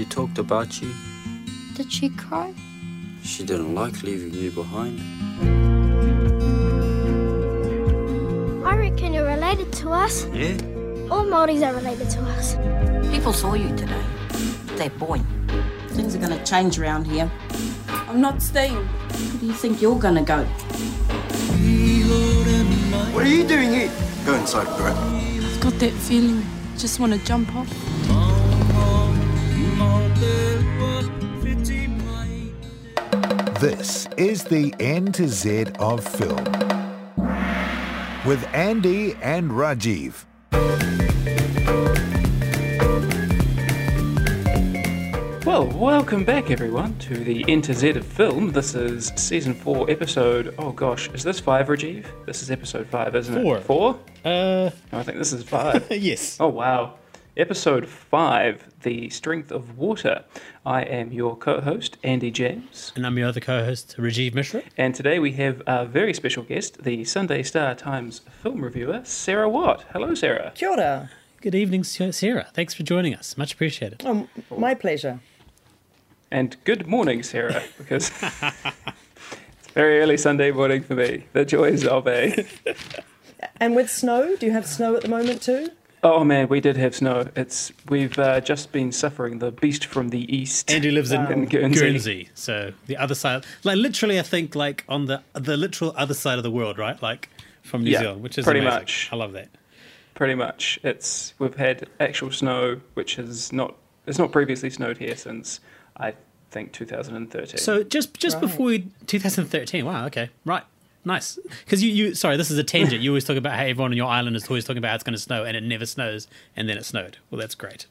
She talked about you. Did she cry? She didn't like leaving you behind. I reckon you're related to us. Yeah? All Māoris are related to us. People saw you today. That boy. Things are going to change around here. I'm not staying. Where do you think you're going to go? What are you doing here? Go inside, Brett. I've got that feeling. Just want to jump off. This is the N to Z of film with Andy and Rajeev. Well, welcome back everyone to the N to Z of Film. This is season four, episode. Oh gosh, is this five, Rajeev? This is episode five, isn't Four. it? Four? Uh, No, I think this is five. yes. oh wow, episode five, the strength of water. I am your co-host Andy James, And I'm your other co-host, Rajeev Mishra. and today we have a very special guest, the Sunday Star Times film reviewer, Sarah Watt. Hello, Sarah. Kia ora. Good evening, Sarah. Thanks for joining us. Much appreciated. Oh, my pleasure. And good morning, Sarah, because it's very early Sunday morning for me. The joys of a. And with snow, do you have snow at the moment too? Oh man, we did have snow. It's we've uh, just been suffering the beast from the east. Andrew lives in In Guernsey. Guernsey. so the other side, like literally, I think like on the the literal other side of the world, right? Like from New Yeah, Zealand, which is pretty amazing. much. I love that. Pretty much, it's we've had actual snow, which is not it's not previously snowed here since I think 2013. So just just Right. before we, 2013. Wow. Okay. Right. Nice. Because you you sorry, this is a tangent. You always talk about how everyone on your island is always talking about how it's going to snow, and it never snows, and then it snowed. Well, that's great.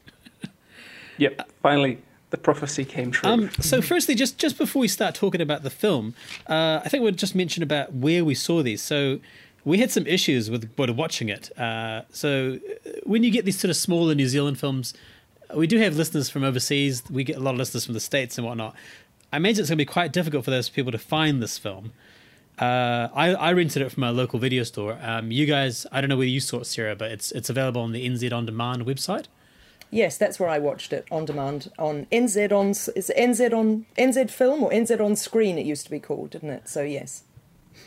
yep, finally the prophecy came true. Um, so, firstly, just just before we start talking about the film, uh, I think we'll just mention about where we saw these. So, we had some issues with with watching it. Uh, so, uh, when you get these sort of smaller New Zealand films, we do have listeners from overseas. We get a lot of listeners from the states and whatnot. I imagine it's going to be quite difficult for those people to find this film. Uh, I, I rented it from a local video store. Um, you guys, I don't know whether you saw it, Sarah, but it's it's available on the NZ On Demand website. Yes, that's where I watched it on demand on NZ on is NZ on NZ film or NZ on screen. It used to be called, didn't it? So yes.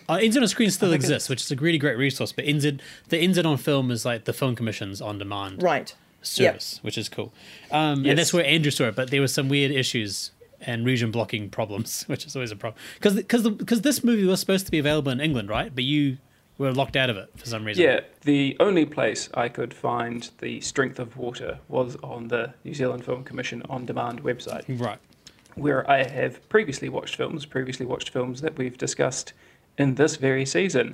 Uh, NZ on Screen still exists, which is a really great resource. But NZ, the NZ on Film is like the Film Commission's on demand Right. service, which is cool. Um, Yes. And that's where Andrew saw it. But there were some weird issues and region blocking problems, which is always a problem. Because because because this movie was supposed to be available in England, right? But you were locked out of it for some reason. Yeah, the only place I could find the strength of water was on the New Zealand Film Commission on demand website, Right. where I have previously watched films, previously watched films that we've discussed in this very season,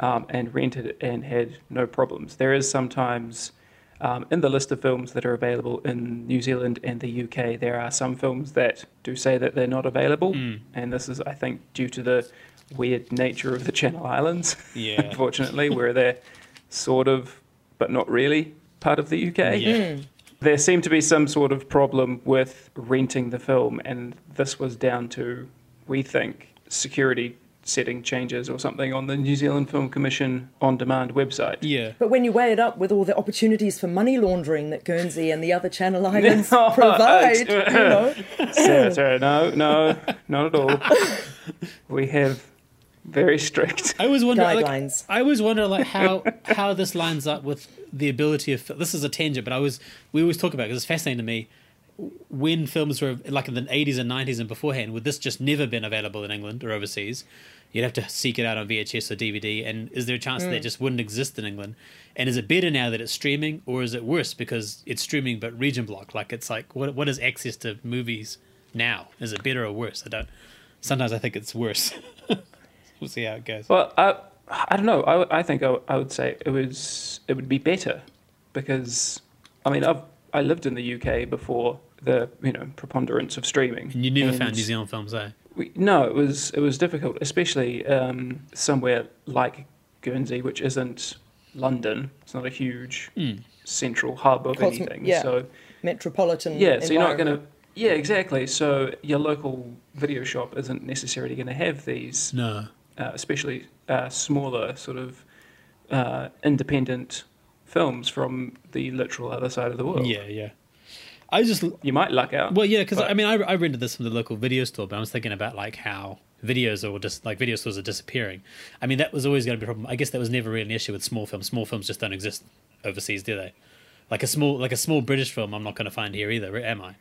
um, and rented and had no problems. There is sometimes. Um, in the list of films that are available in New Zealand and the UK, there are some films that do say that they're not available, and this is, I think, due to the weird nature of the Channel Islands. Yeah. unfortunately, where they're sort of, but not really, part of the UK. Yeah. There seemed to be some sort of problem with renting the film, and this was down to, we think, security setting changes or something on the New Zealand Film Commission on demand website. Yeah. But when you weigh it up with all the opportunities for money laundering that Guernsey and the other Channel Islands No, provide, you know, Sarah, Sarah, no, no, not at all. We have very strict. I always wonder, like, I always wonder, like how how this lines up with the ability of. This is a tangent, but I was we always talk about because it's fascinating to me when films were like in the eighties and nineties and beforehand. Would this just never been available in England or overseas? You'd have to seek it out on VHS or DVD. And is there a chance that Mm. it just wouldn't exist in England? And is it better now that it's streaming, or is it worse because it's streaming but region block? Like it's like what what is access to movies now? Is it better or worse? I don't. Sometimes I think it's worse. we'll see how it goes. Well, I, I don't know. I, I think I, I would say it was it would be better because I mean I've I lived in the UK before the you know preponderance of streaming. And you never And found New Zealand films, eh? We, no, it was it was difficult, especially um, somewhere like Guernsey, which isn't London. It's not a huge Mm. central hub of Cosm- anything. yeah. So metropolitan. yeah, so you're not going to. Yeah, exactly. So your local video shop isn't necessarily going to have these, No. uh, especially uh, smaller sort of uh, independent films from the literal other side of the world. Yeah, yeah. I just you might luck out. Well, yeah, because I mean, I, I rented this from the local video store, but I was thinking about like how videos or just like video stores are disappearing. I mean, that was always going to be a problem. I guess that was never really an issue with small films. Small films just don't exist overseas, do they? Like a small, like a small British film, I'm not going to find here either, am I?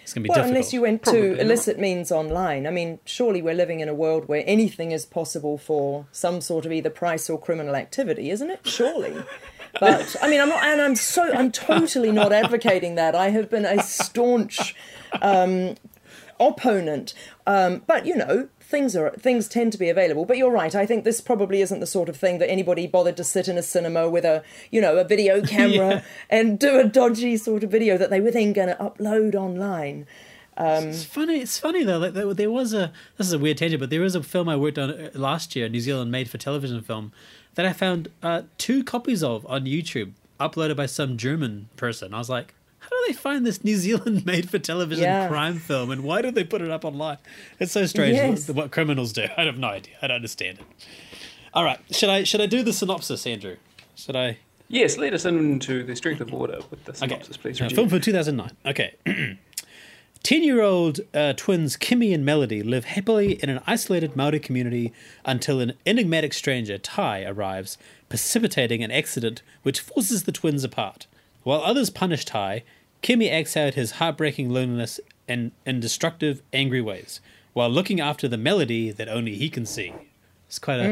It's going to be well, difficult. unless you went Probably to not. illicit means online. I mean, surely we're living in a world where anything is possible for some sort of either price or criminal activity, isn't it? Surely. But I mean, I'm not, and I'm so, I'm totally not advocating that. I have been a staunch um, opponent. Um, but you know, things are things tend to be available. But you're right. I think this probably isn't the sort of thing that anybody bothered to sit in a cinema with a you know a video camera and do a dodgy sort of video that they were then going to upload online. Um, It's funny. It's funny though. Like there, there was a. This is a weird tangent, but there was a film I worked on uh, last year, a New Zealand made for television film, that I found uh, two copies of on YouTube, uploaded by some German person. I was like, how do they find this New Zealand made for television Yeah. crime film, and why do they put it up online? It's so strange Yes. what, what criminals do. I have no idea. I don't understand it. All right, should I should I do the synopsis, Andrew? Should I? yes, lead us into the strength of water with the synopsis, please. Uh, film from 2009. Okay. 10 year old uh, twins Kimmy and Melody live happily in an isolated Maori community until an enigmatic stranger, Ty, arrives, precipitating an accident which forces the twins apart. While others punish Ty, Kimmy acts out his heartbreaking loneliness in, in destructive, angry ways, while looking after the melody that only he can see. It's quite a.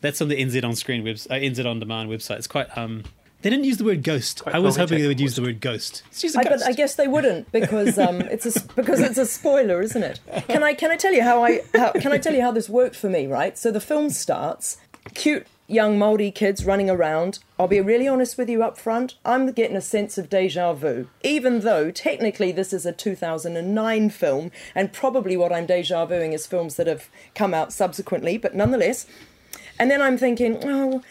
That's on the NZ on screen webs, uh, NZ on demand website. It's quite. um. They didn't use the word ghost. Quite I was hoping they would use the word ghost. Let's use a I, but I guess they wouldn't because um, it's a because it's a spoiler, isn't it? Can I can I tell you how I how, can I tell you how this worked for me? Right. So the film starts, cute young Māori kids running around. I'll be really honest with you up front. I'm getting a sense of deja vu, even though technically this is a 2009 film, and probably what I'm deja vuing is films that have come out subsequently. But nonetheless, and then I'm thinking, oh.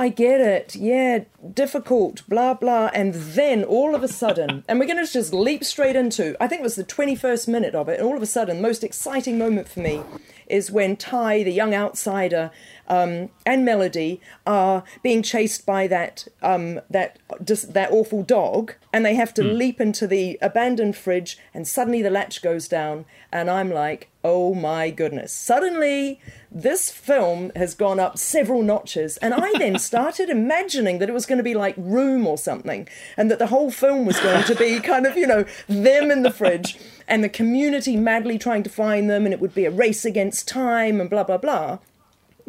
I get it. Yeah, difficult, blah, blah. And then all of a sudden, and we're going to just leap straight into, I think it was the 21st minute of it, and all of a sudden, the most exciting moment for me is when Ty, the young outsider, um, and Melody are being chased by that um, that just that awful dog, and they have to leap into the abandoned fridge, and suddenly the latch goes down, and I'm like, oh my goodness! Suddenly, this film has gone up several notches, and I then started imagining that it was going to be like Room or something, and that the whole film was going to be kind of you know them in the fridge and the community madly trying to find them, and it would be a race against time and blah blah blah.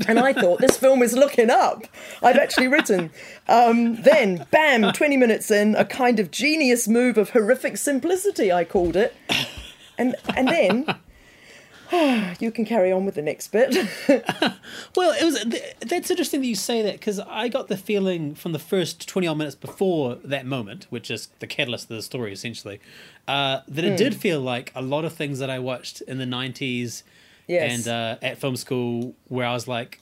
And I thought this film is looking up. I've actually written. Um, then, bam, 20 minutes in, a kind of genius move of horrific simplicity, I called it. And and then you can carry on with the next bit. Well, it was. th- That's interesting that you say that because I got the feeling from the first twenty odd minutes before that moment, which is the catalyst of the story, essentially, uh, that it Hmm. did feel like a lot of things that I watched in the nineties Yes. and uh, at film school, where I was like,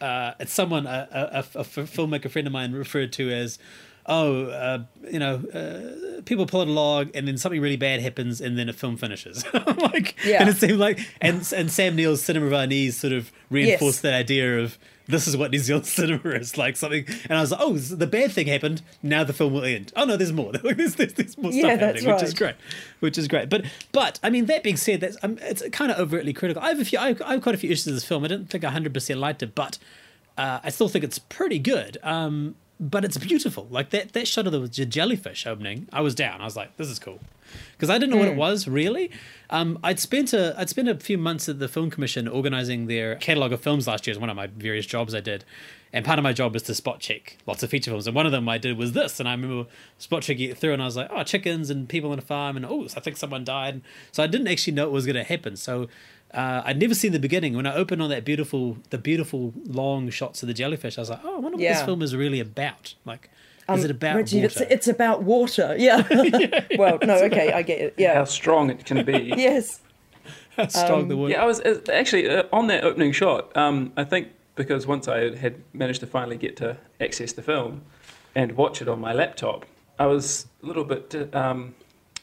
uh, it's someone a, a, a, a filmmaker friend of mine referred to as. Oh, uh, you know, uh, people pull out a log, and then something really bad happens, and then a film finishes. like, Yeah. and it seemed like, and and Sam Neill's Cinema of Unease sort of reinforced that idea of this is what New Zealand cinema is like something. And I was like, oh, the bad thing happened. Now the film will end. Oh no, there's more. there's, there's, there's more Yeah, stuff happening, which is great, which is great. But but I mean, that being said, that's um, it's kind of overtly critical. I have a few. I have, I have quite a few issues with this film. I didn't think I hundred percent liked it, but uh, I still think it's pretty good. Um, but it's beautiful. Like that that shot of the jellyfish opening, I was down. I was like, this is cool, because I didn't know what it was really. Um, I'd spent a I'd spent a few months at the Film Commission organizing their catalog of films last year. As one of my various jobs I did, and part of my job was to spot check lots of feature films. And one of them I did was this, and I remember spot checking it through, and I was like, oh, chickens and people on a farm, and oh, I think someone died. So I didn't actually know it was going to happen. So uh, I'd never seen the beginning. When I opened on that beautiful, the beautiful long shots of the jellyfish, I was like, oh, I wonder what this film is really about. Like, is it about Um, Reggie, water? It's, it's about water. Yeah. well, no, okay, I get it. Yeah. How strong it can be. Yes. How strong um, the water. Yeah, I was uh, actually uh, on that opening shot. Um, I think because once I had managed to finally get to access the film and watch it on my laptop, I was a little bit, um,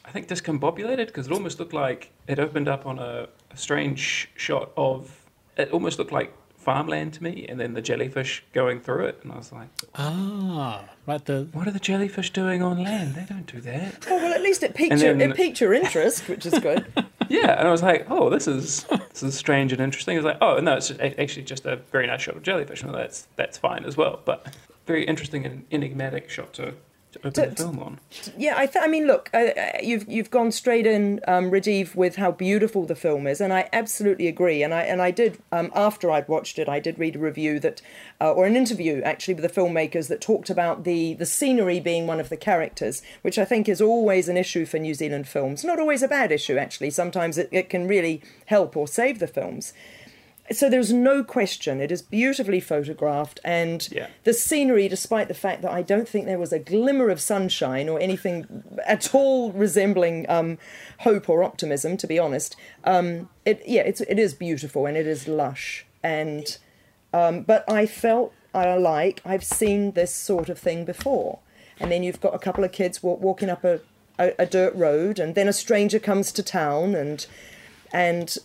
I think, discombobulated because it almost looked like it opened up on a, a strange shot of. It almost looked like farmland to me, and then the jellyfish going through it, and I was like, Ah, right. The what are the jellyfish doing on land? They don't do that. Oh well, at least it piqued And your, it piqued your interest, which is good. Yeah, and I was like, oh, this is this is strange and interesting. It's like, oh no, it's just, actually just a very nice shot of jellyfish, and that's that's fine as well. But very interesting and enigmatic shot to, to open To- the film on. Yeah, I, th- I mean, look, uh, uh, you've you've gone straight in, um, Rajeev, with how beautiful the film is, and I absolutely agree. And I and I did um, after I'd watched it, I did read a review that, uh, or an interview actually with the filmmakers that talked about the the scenery being one of the characters, which I think is always an issue for New Zealand films. Not always a bad issue, actually. Sometimes it, it can really help or save the films. So there's no question. It is beautifully photographed, and Yeah. the scenery, despite the fact that I don't think there was a glimmer of sunshine or anything at all resembling um, hope or optimism, to be honest, um, it yeah, it's it is beautiful and it is lush. And um, but I felt I like I've seen this sort of thing before. And then you've got a couple of kids walk, walking up a, a, a dirt road, and then a stranger comes to town, and and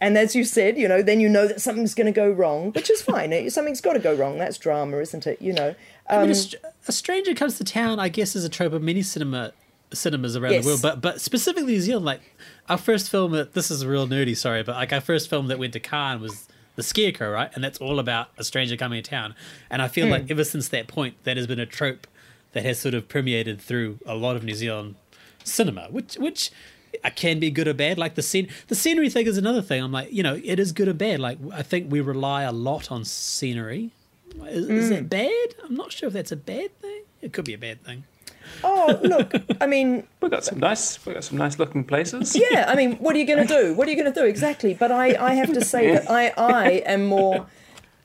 and as you said, you know, then you know that something's going to go wrong, which is fine. Something's got to go wrong. That's drama, isn't it? You know. I mean, Um, a, str- a stranger comes to town. I guess is a trope of many cinema cinemas around Yes. the world, but but specifically New Zealand. Like our first film that this is real nerdy, sorry, but like our first film that went to Cannes was The Scarecrow, right? And that's all about a stranger coming to town. And I feel Hmm. like ever since that point, that has been a trope that has sort of permeated through a lot of New Zealand cinema, which which uh, can be good or bad. Like the scene, the scenery thing is another thing. I'm like, you know, it is good or bad. Like I think we rely a lot on scenery. Is, is Hmm. that bad? I'm not sure if that's a bad thing. It could be a bad thing. oh, look. I mean, We've got some nice, we've got some nice looking places. yeah. I mean, what are you going to do? What are you going to do exactly? But I, I have to say that I, I am more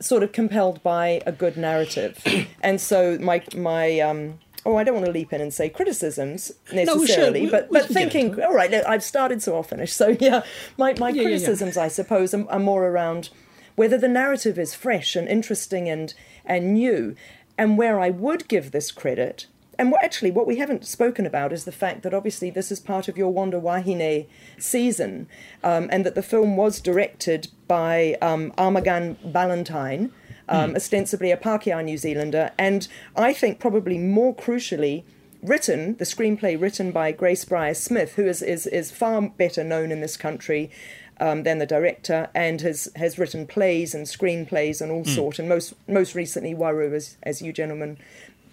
sort of compelled by a good narrative, and so my, my, um. Oh, I don't want to leap in and say criticisms necessarily, We- but we but thinking, all right, I've started, so I'll finish. So yeah, my my Yeah, yeah, yeah. criticisms, I suppose, are, are more around whether the narrative is fresh and interesting and and new, and where I would give this credit. And what, actually, what we haven't spoken about is the fact that obviously this is part of your Wanda Wahine season, um, and that the film was directed by um, Armagan Ballantyne, um, ostensibly a Pākehā New Zealander, and I think probably more crucially, written, the screenplay written by Grace Briar Smith, who is, is, is far better known in this country um, than the director, and has, has written plays and screenplays and all sort, and most most recently Waru, as, as you gentlemen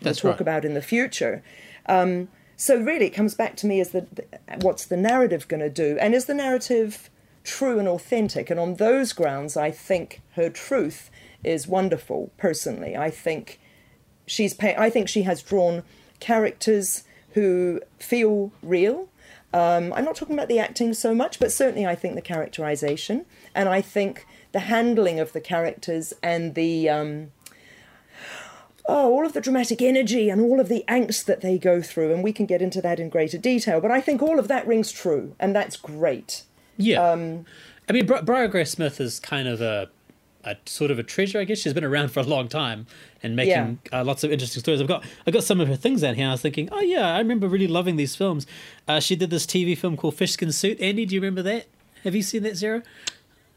will talk right. about in the future. Um, so really, it comes back to me as the, the what's the narrative going to do, and is the narrative true and authentic? And on those grounds, I think her truth is wonderful. Personally, I think she's pay- I think she has drawn characters who feel real. Um, I'm not talking about the acting so much, but certainly I think the characterization, and I think the handling of the characters and the um, oh, all of the dramatic energy and all of the angst that they go through, and we can get into that in greater detail. But I think all of that rings true, and that's great. Yeah. Um, I mean, Bri- Briar Grace Smith is kind of a, a sort of a treasure, I guess. She's been around for a long time and making uh, lots of interesting stories. I've got I got some of her things down here. I was thinking, oh yeah, I remember really loving these films. Uh, she did this TV film called Fishskin Suit. Andy, do you remember that? Have you seen that, Sarah?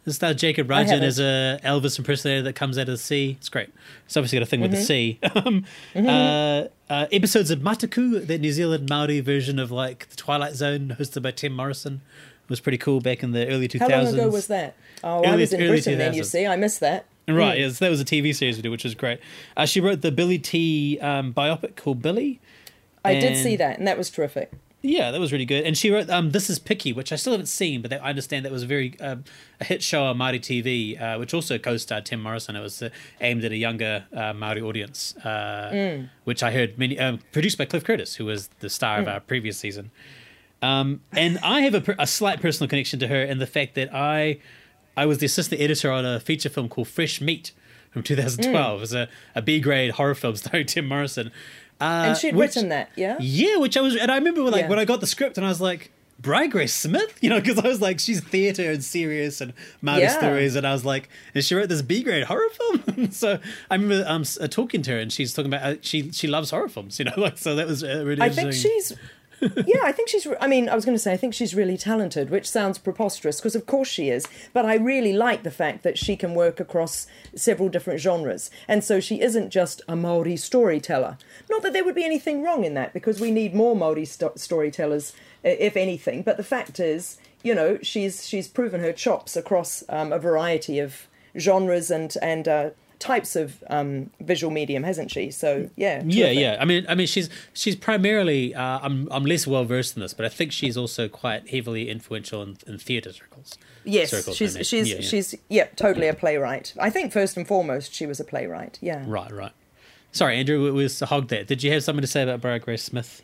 It stars Jacob Rajan as a Elvis impersonator that comes out of the sea. It's great. It's obviously got a thing with the sea. um, Mm-hmm. uh, uh, episodes of Mataku, that New Zealand Maori version of like the Twilight Zone, hosted by Tem Morrison, was pretty cool back in the early 2000s. How long ago was that? Oh, I Early- was in Britain then. You see, I missed that. Right, yes, that was a TV series we did, which was great. Uh, she wrote the Billy T um, biopic called Billy. I did see that, and that was terrific. Yeah, that was really good. And she wrote um, This Is Piki, which I still haven't seen, but that, I understand that was a very um, a hit show on Māori TV, uh, which also co-starred Tem Morrison. It was uh, aimed at a younger uh, Māori audience, uh, which I heard many um, produced by Cliff Curtis, who was the star of our previous season. Um, and I have a, a slight personal connection to her in the fact that I I was the assistant editor on a feature film called Fresh Meat from 2012. It was a, a B grade horror film starring Tem Morrison. Uh, and she'd which- written that, yeah? yeah, which I was, and I remember like Yeah. when I got the script, and I was like, Bri Grace Smith, you know, because I was like, she's theatre and serious and Maori Yeah. stories, and I was like, and she wrote this B grade horror film. so I remember um uh, talking to her, and she's talking about uh, she she loves horror films, you know, like so that was uh, really. I think interesting. she's yeah, I think she's. I mean, I was going to say I think she's really talented, which sounds preposterous because of course she is. But I really like the fact that she can work across several different genres, and so she isn't just a Maori storyteller. Not that there would be anything wrong in that, because we need more Maori sto- storytellers, if anything. But the fact is, you know, she's she's proven her chops across um, a variety of genres and and. Uh, types of um, visual medium hasn't she so yeah Yeah, yeah. I mean, I mean, she's she's primarily. Uh, I'm I'm less well versed in this, but I think she's also quite heavily influential in, in theatre circles. Yes, circles, I she's mean. she's Yeah, yeah. she's yeah, totally a playwright. I think first and foremost she was a playwright. Yeah. right, right. Sorry, Andrew, it was hog that. Did you have something to say about Briar Grace Smith?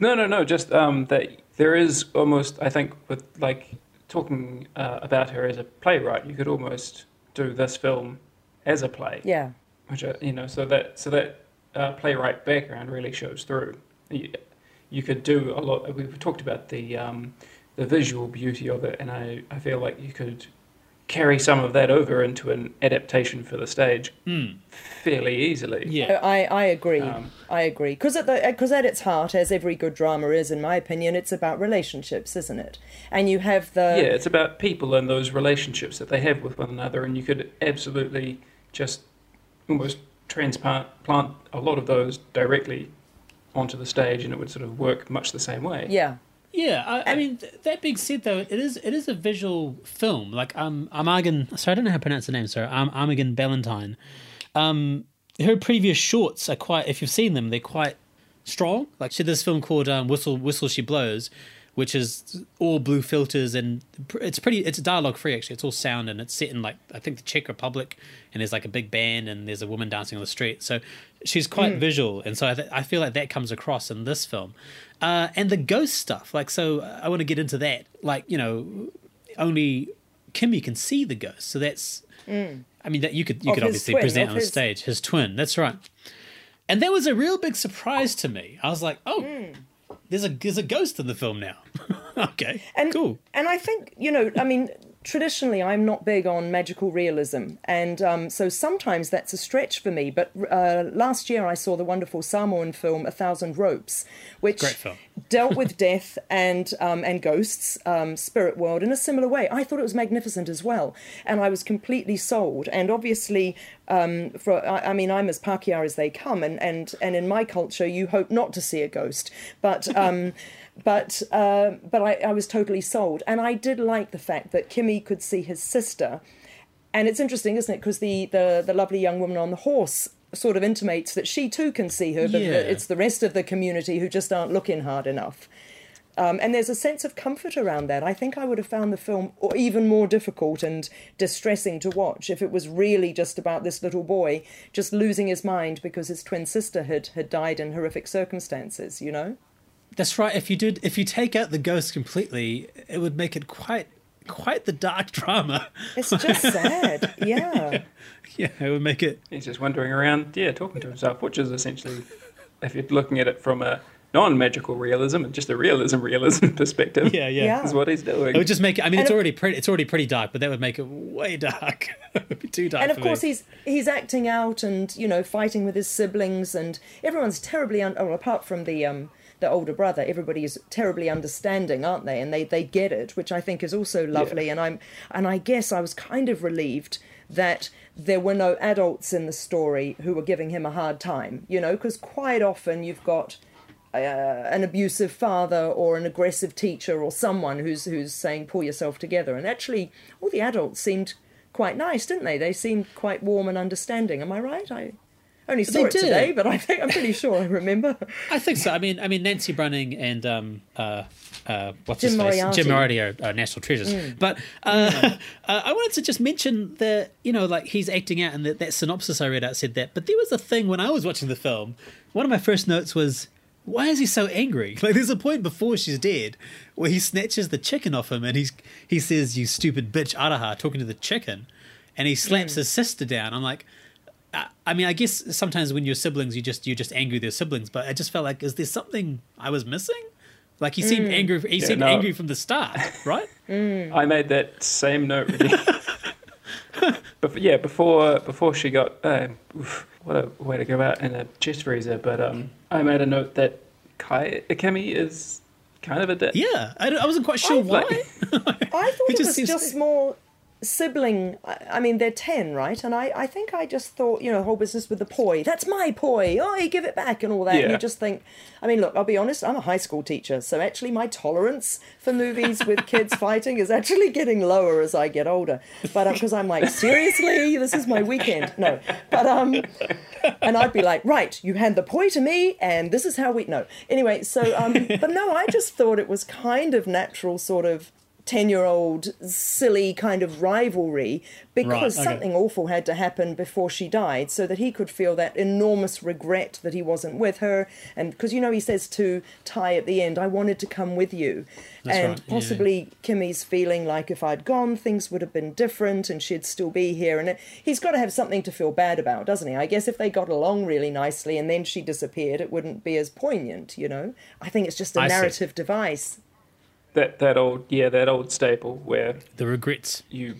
No, no, no. Just um, that there is almost, I think, with like talking uh, about her as a playwright, you could almost do this film as a play. Yeah. Which uh, you know, so that so that uh, playwright background really shows through. You, you could do a lot. We've talked about the um, the visual beauty of it, and I, I feel like you could carry some of that over into an adaptation for the stage fairly easily. Yeah. I, I agree. Um, I agree. Because at the because at its heart, as every good drama is, in my opinion, it's about relationships, isn't it? And you have the yeah, it's about people and those relationships that they have with one another, and you could absolutely just almost transplant plant a lot of those directly onto the stage, and it would sort of work much the same way. yeah. Yeah, I, I mean, th- that being said, though, it is it is a visual film. Like um, Armagan, sorry, I don't know how to pronounce the name. Sorry, um, Armagan Ballantyne. Um, her previous shorts are quite. If you've seen them, they're quite strong. Like she did this film called um, Whistle Whistle She Blows, which is all blue filters and it's pretty. It's dialogue free actually. It's all sound and it's set in like I think the Czech Republic, and there's like a big band and there's a woman dancing on the street. So she's quite hmm. visual, and so I, th- I feel like that comes across in this film. Uh, and the ghost stuff, like so, I want to get into that. Like you know, only Kimmy can see the ghost, so that's. Hmm. I mean, that you could you Of could obviously twin, present on the his- stage his twin. That's right. And that was a real big surprise to me. I was like, oh, hmm. There's a there's a ghost in the film now. okay, And cool. And I think you know, I mean, traditionally I'm not big on magical realism, and um, so sometimes that's a stretch for me. But uh, last year I saw the wonderful Samoan film A Thousand Ropes, which dealt with death and um, and ghosts, um, spirit world in a similar way. I thought it was magnificent as well, and I was completely sold. And obviously, um, for I, I mean, I'm as Pākehā as they come, and and and in my culture, you hope not to see a ghost, but. But uh, but I, I was totally sold, and I did like the fact that Kimmy could see his sister, and it's interesting, isn't it? Because the, the the lovely young woman on the horse sort of intimates that she too can see her, but Yeah. it's the rest of the community who just aren't looking hard enough. Um, and there's a sense of comfort around that. I think I would have found the film even more difficult and distressing to watch if it was really just about this little boy just losing his mind because his twin sister had, had died in horrific circumstances, you know? That's right. If you did, if you take out the ghost completely, it would make it quite quite the dark drama. It's just sad. Yeah. yeah, it would make it. He's just wandering around, yeah, talking to himself, which is essentially, if you're looking at it from a non-magical realism and just a realism realism perspective, Yeah, yeah. Yeah. is what he's doing. It would just make it. I mean, And it's it- already pretty. It's already pretty dark, but that would make it way dark. it would be too dark. and of course me. he's he's acting out and you know fighting with his siblings and everyone's terribly un- oh, apart from the um the older brother everybody is terribly understanding aren't they? And they they get it which i think is also lovely. And i'm and i guess i was kind of relieved that there were no adults in the story who were giving him a hard time you know because quite often you've got uh, an abusive father or an aggressive teacher or someone who's who's saying pull yourself together. And actually all the adults seemed quite nice didn't they? They seemed quite warm and understanding. Am i right? I only saw it did. today but i think i'm pretty sure i remember I think so. I mean, I mean, Nancy Brunning and um, uh, uh, what's Jim his face? Moriarty. Jim Moriarty are, are national treasures. But uh, uh, I wanted to just mention that you know, like he's acting out, and that, that synopsis I read out said that. But there was a thing when I was watching the film. One of my first notes was. Why is he so angry? Like, there's a point before she's dead where he snatches the chicken off him and he's he says, "You stupid bitch, Araha," talking to the chicken, and he slaps his sister down. I'm like, I- I mean, I guess sometimes when you're siblings, you just you're just angry with your siblings. But I just felt like, is there something I was missing? Like he seemed angry. He seemed no. angry from the start, right? I made that same note. Really. but yeah, before before she got uh, oof, what a way to go out in a chest freezer. But um, I made a note that Kai Akemi is kind of a dick. Yeah, I, I wasn't quite sure I- why. I thought It it, just was seems- just more sibling. I mean, they're 10, right? And I, I think I just thought, you know, whole business with the poi. That's my poi. Oh, you give it back and all that. And you just think, I mean, look, I'll be honest, I'm a high school teacher. So actually, my tolerance for movies with kids fighting is actually getting lower as I get older. But because I'm like, seriously, this is my weekend. No. But, um, and I'd be like, right, you hand the poi to me, and this is how we. No. Anyway, so, um, but no, I just thought it was kind of natural, sort of 10 year old silly kind of rivalry because Right, okay. something awful had to happen before she died so that he could feel that enormous regret that he wasn't with her. And because you know he says to Ty at the end I wanted to come with you. That's and right, yeah. possibly Kimmy's feeling like if I'd gone things would have been different and she'd still be here. And it, he's got to have something to feel bad about doesn't he? I guess if they got along really nicely and then she disappeared it wouldn't be as poignant you know? I think it's just a I see. narrative device That that old yeah that old staple where the regrets. you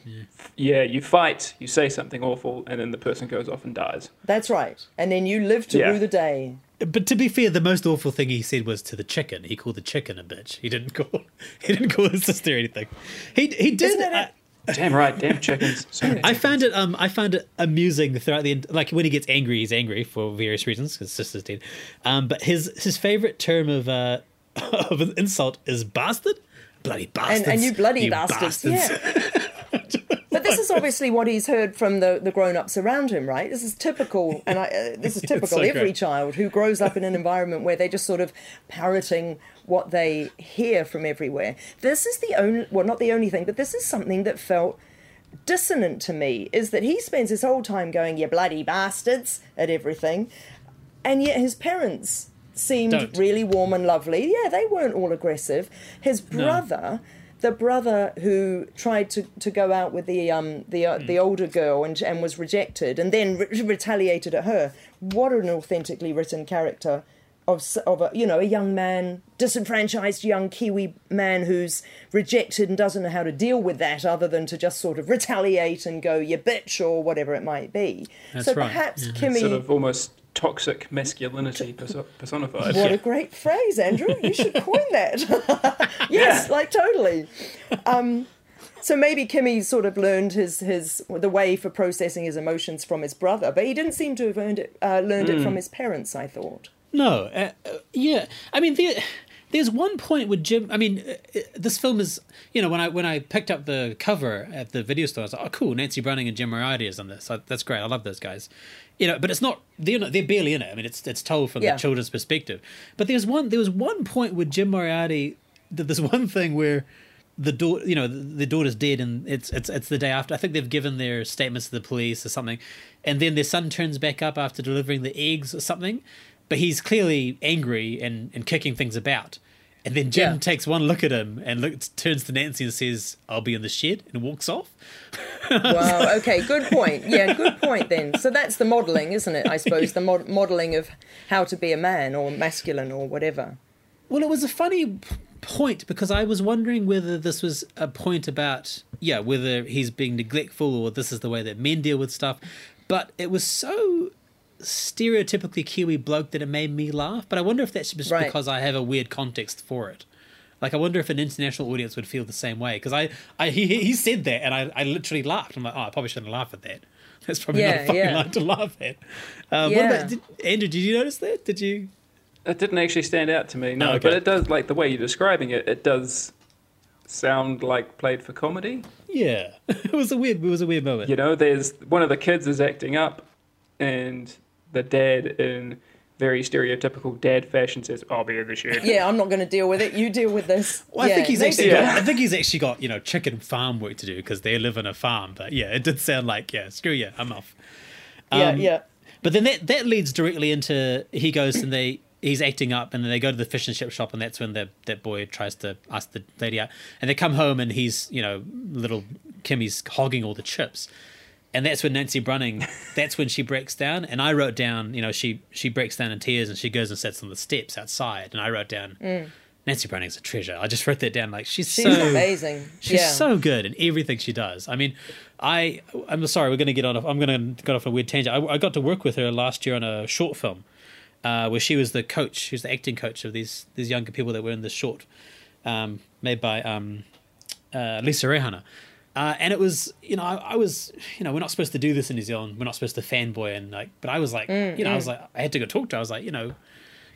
yeah. you fight you say something awful and then the person goes off and dies. That's right. And then you live to Yeah. rue the day. But to be fair, the most awful thing he said was to the chicken. He called the chicken a bitch. He didn't call. He didn't call his sister anything. He he did. Isn't it a- I- Damn right, damn chickens. So many I found it um I found it amusing throughout the end. Like when he gets angry, he's angry for various reasons because his sister's dead. Um, but his his favorite term of uh of an insult is bastard, bloody bastards, And, and you bloody bastards. Yeah. but this is obviously what he's heard from the, the grown ups around him, right? This is typical, and I, uh, this is typical so every great. child who grows up in an environment where they're just sort of parroting what they hear from everywhere. This is the only, well, not the only thing, but this is something that felt dissonant to me is that he spends his whole time going, you bloody bastards, at everything, and yet his parents seemed Don't. really warm and lovely. Yeah, they weren't all aggressive. His brother. The brother who tried to, to go out with the um the uh, the older girl and and was rejected and then re- retaliated at her. What an authentically written character of of a you know a young man, disenfranchised young Kiwi man who's rejected and doesn't know how to deal with that other than to just sort of retaliate and go you bitch or whatever it might be. That's so right, perhaps yeah. Kimmy sort of almost toxic masculinity personified. what a great phrase, Andrew. You should coin that. yes, like totally. Um, so maybe Kimmy sort of learned his, his the way for processing his emotions from his brother, but he didn't seem to have earned it, uh, learned it from his parents. I thought. No, uh, uh, yeah. I mean, there, there's one point with Jim. I mean, uh, uh, this film is. You know, when I when I picked up the cover at the video store, I was like, "Oh, cool! Nancy Brunning and Jim Moriarty is on this. I, that's great. I love those guys." You know, but it's not. They're not, they're barely in it. I mean, it's it's told from Yeah. the children's perspective. But there's one. There was one point with Jim Moriarty. That there's one thing where the daughter, you know, the, the daughter's dead, and it's it's it's the day after. I think they've given their statements to the police or something, and then their son turns back up after delivering the eggs or something, but he's clearly angry and and kicking things about. And then Jim Yeah. takes one look at him and looks, turns to Nancy and says, "I'll be in the shed," and walks off. Wow. Okay. Good point. Yeah. Good point. Then. So that's the modelling, isn't it? I suppose the mod- modelling of how to be a man or masculine or whatever. Well, it was a funny point because I was wondering whether this was a point about, yeah, whether he's being neglectful or this is the way that men deal with stuff. But it was so stereotypically Kiwi bloke that it made me laugh. But I wonder if that's just Right. because I have a weird context for it. Like, I wonder if an international audience would feel the same way. Because I, I he, he said that and I, I literally laughed. I'm like, oh, I probably shouldn't laugh at that. That's probably not Yeah, a fucking yeah. line to laugh at. Uh, What about, did, Andrew, did you notice that? Did you? It didn't actually stand out to me, no. Oh, okay. But it does, like the way you're describing it, it does sound like played for comedy. Yeah. it was a weird, it was a weird moment. You know, there's one of the kids is acting up, and the dad, in very stereotypical dad fashion, says, "I'll be in the shed." Yeah. I'm not going to deal with it. You deal with this. Well, I yeah, think he's maybe- actually Yeah. got. I think he's actually got you know chicken farm work to do because they live on a farm. But yeah, it did sound like yeah, screw you, I'm off. Yeah. Um, Yeah. But then that that leads directly into he goes and they he's acting up and then they go to the fish and chip shop and that's when the that boy tries to ask the lady out and they come home and he's you know little Kimmy's hogging all the chips. And that's when Nancy Brunning, that's when she breaks down. And I wrote down, you know, she she breaks down in tears and she goes and sits on the steps outside. And I wrote down, Nancy Brunning's a treasure. I just wrote that down. Like she's, She's so amazing. She's yeah. so good in everything she does. I mean, I I'm sorry, we're going to get on. A, I'm going to get off on a weird tangent. I, I got to work with her last year on a short film, uh, where she was the coach. She was the acting coach of these these younger people that were in the short um, made by um, uh, Lisa Reihana. Uh, and it was, you know, I, I, was, you know, we're not supposed to do this in New Zealand. We're not supposed to fanboy and like, but I was like, Mm, you know, I mm. was like, I had to go talk to her. I was like, you know,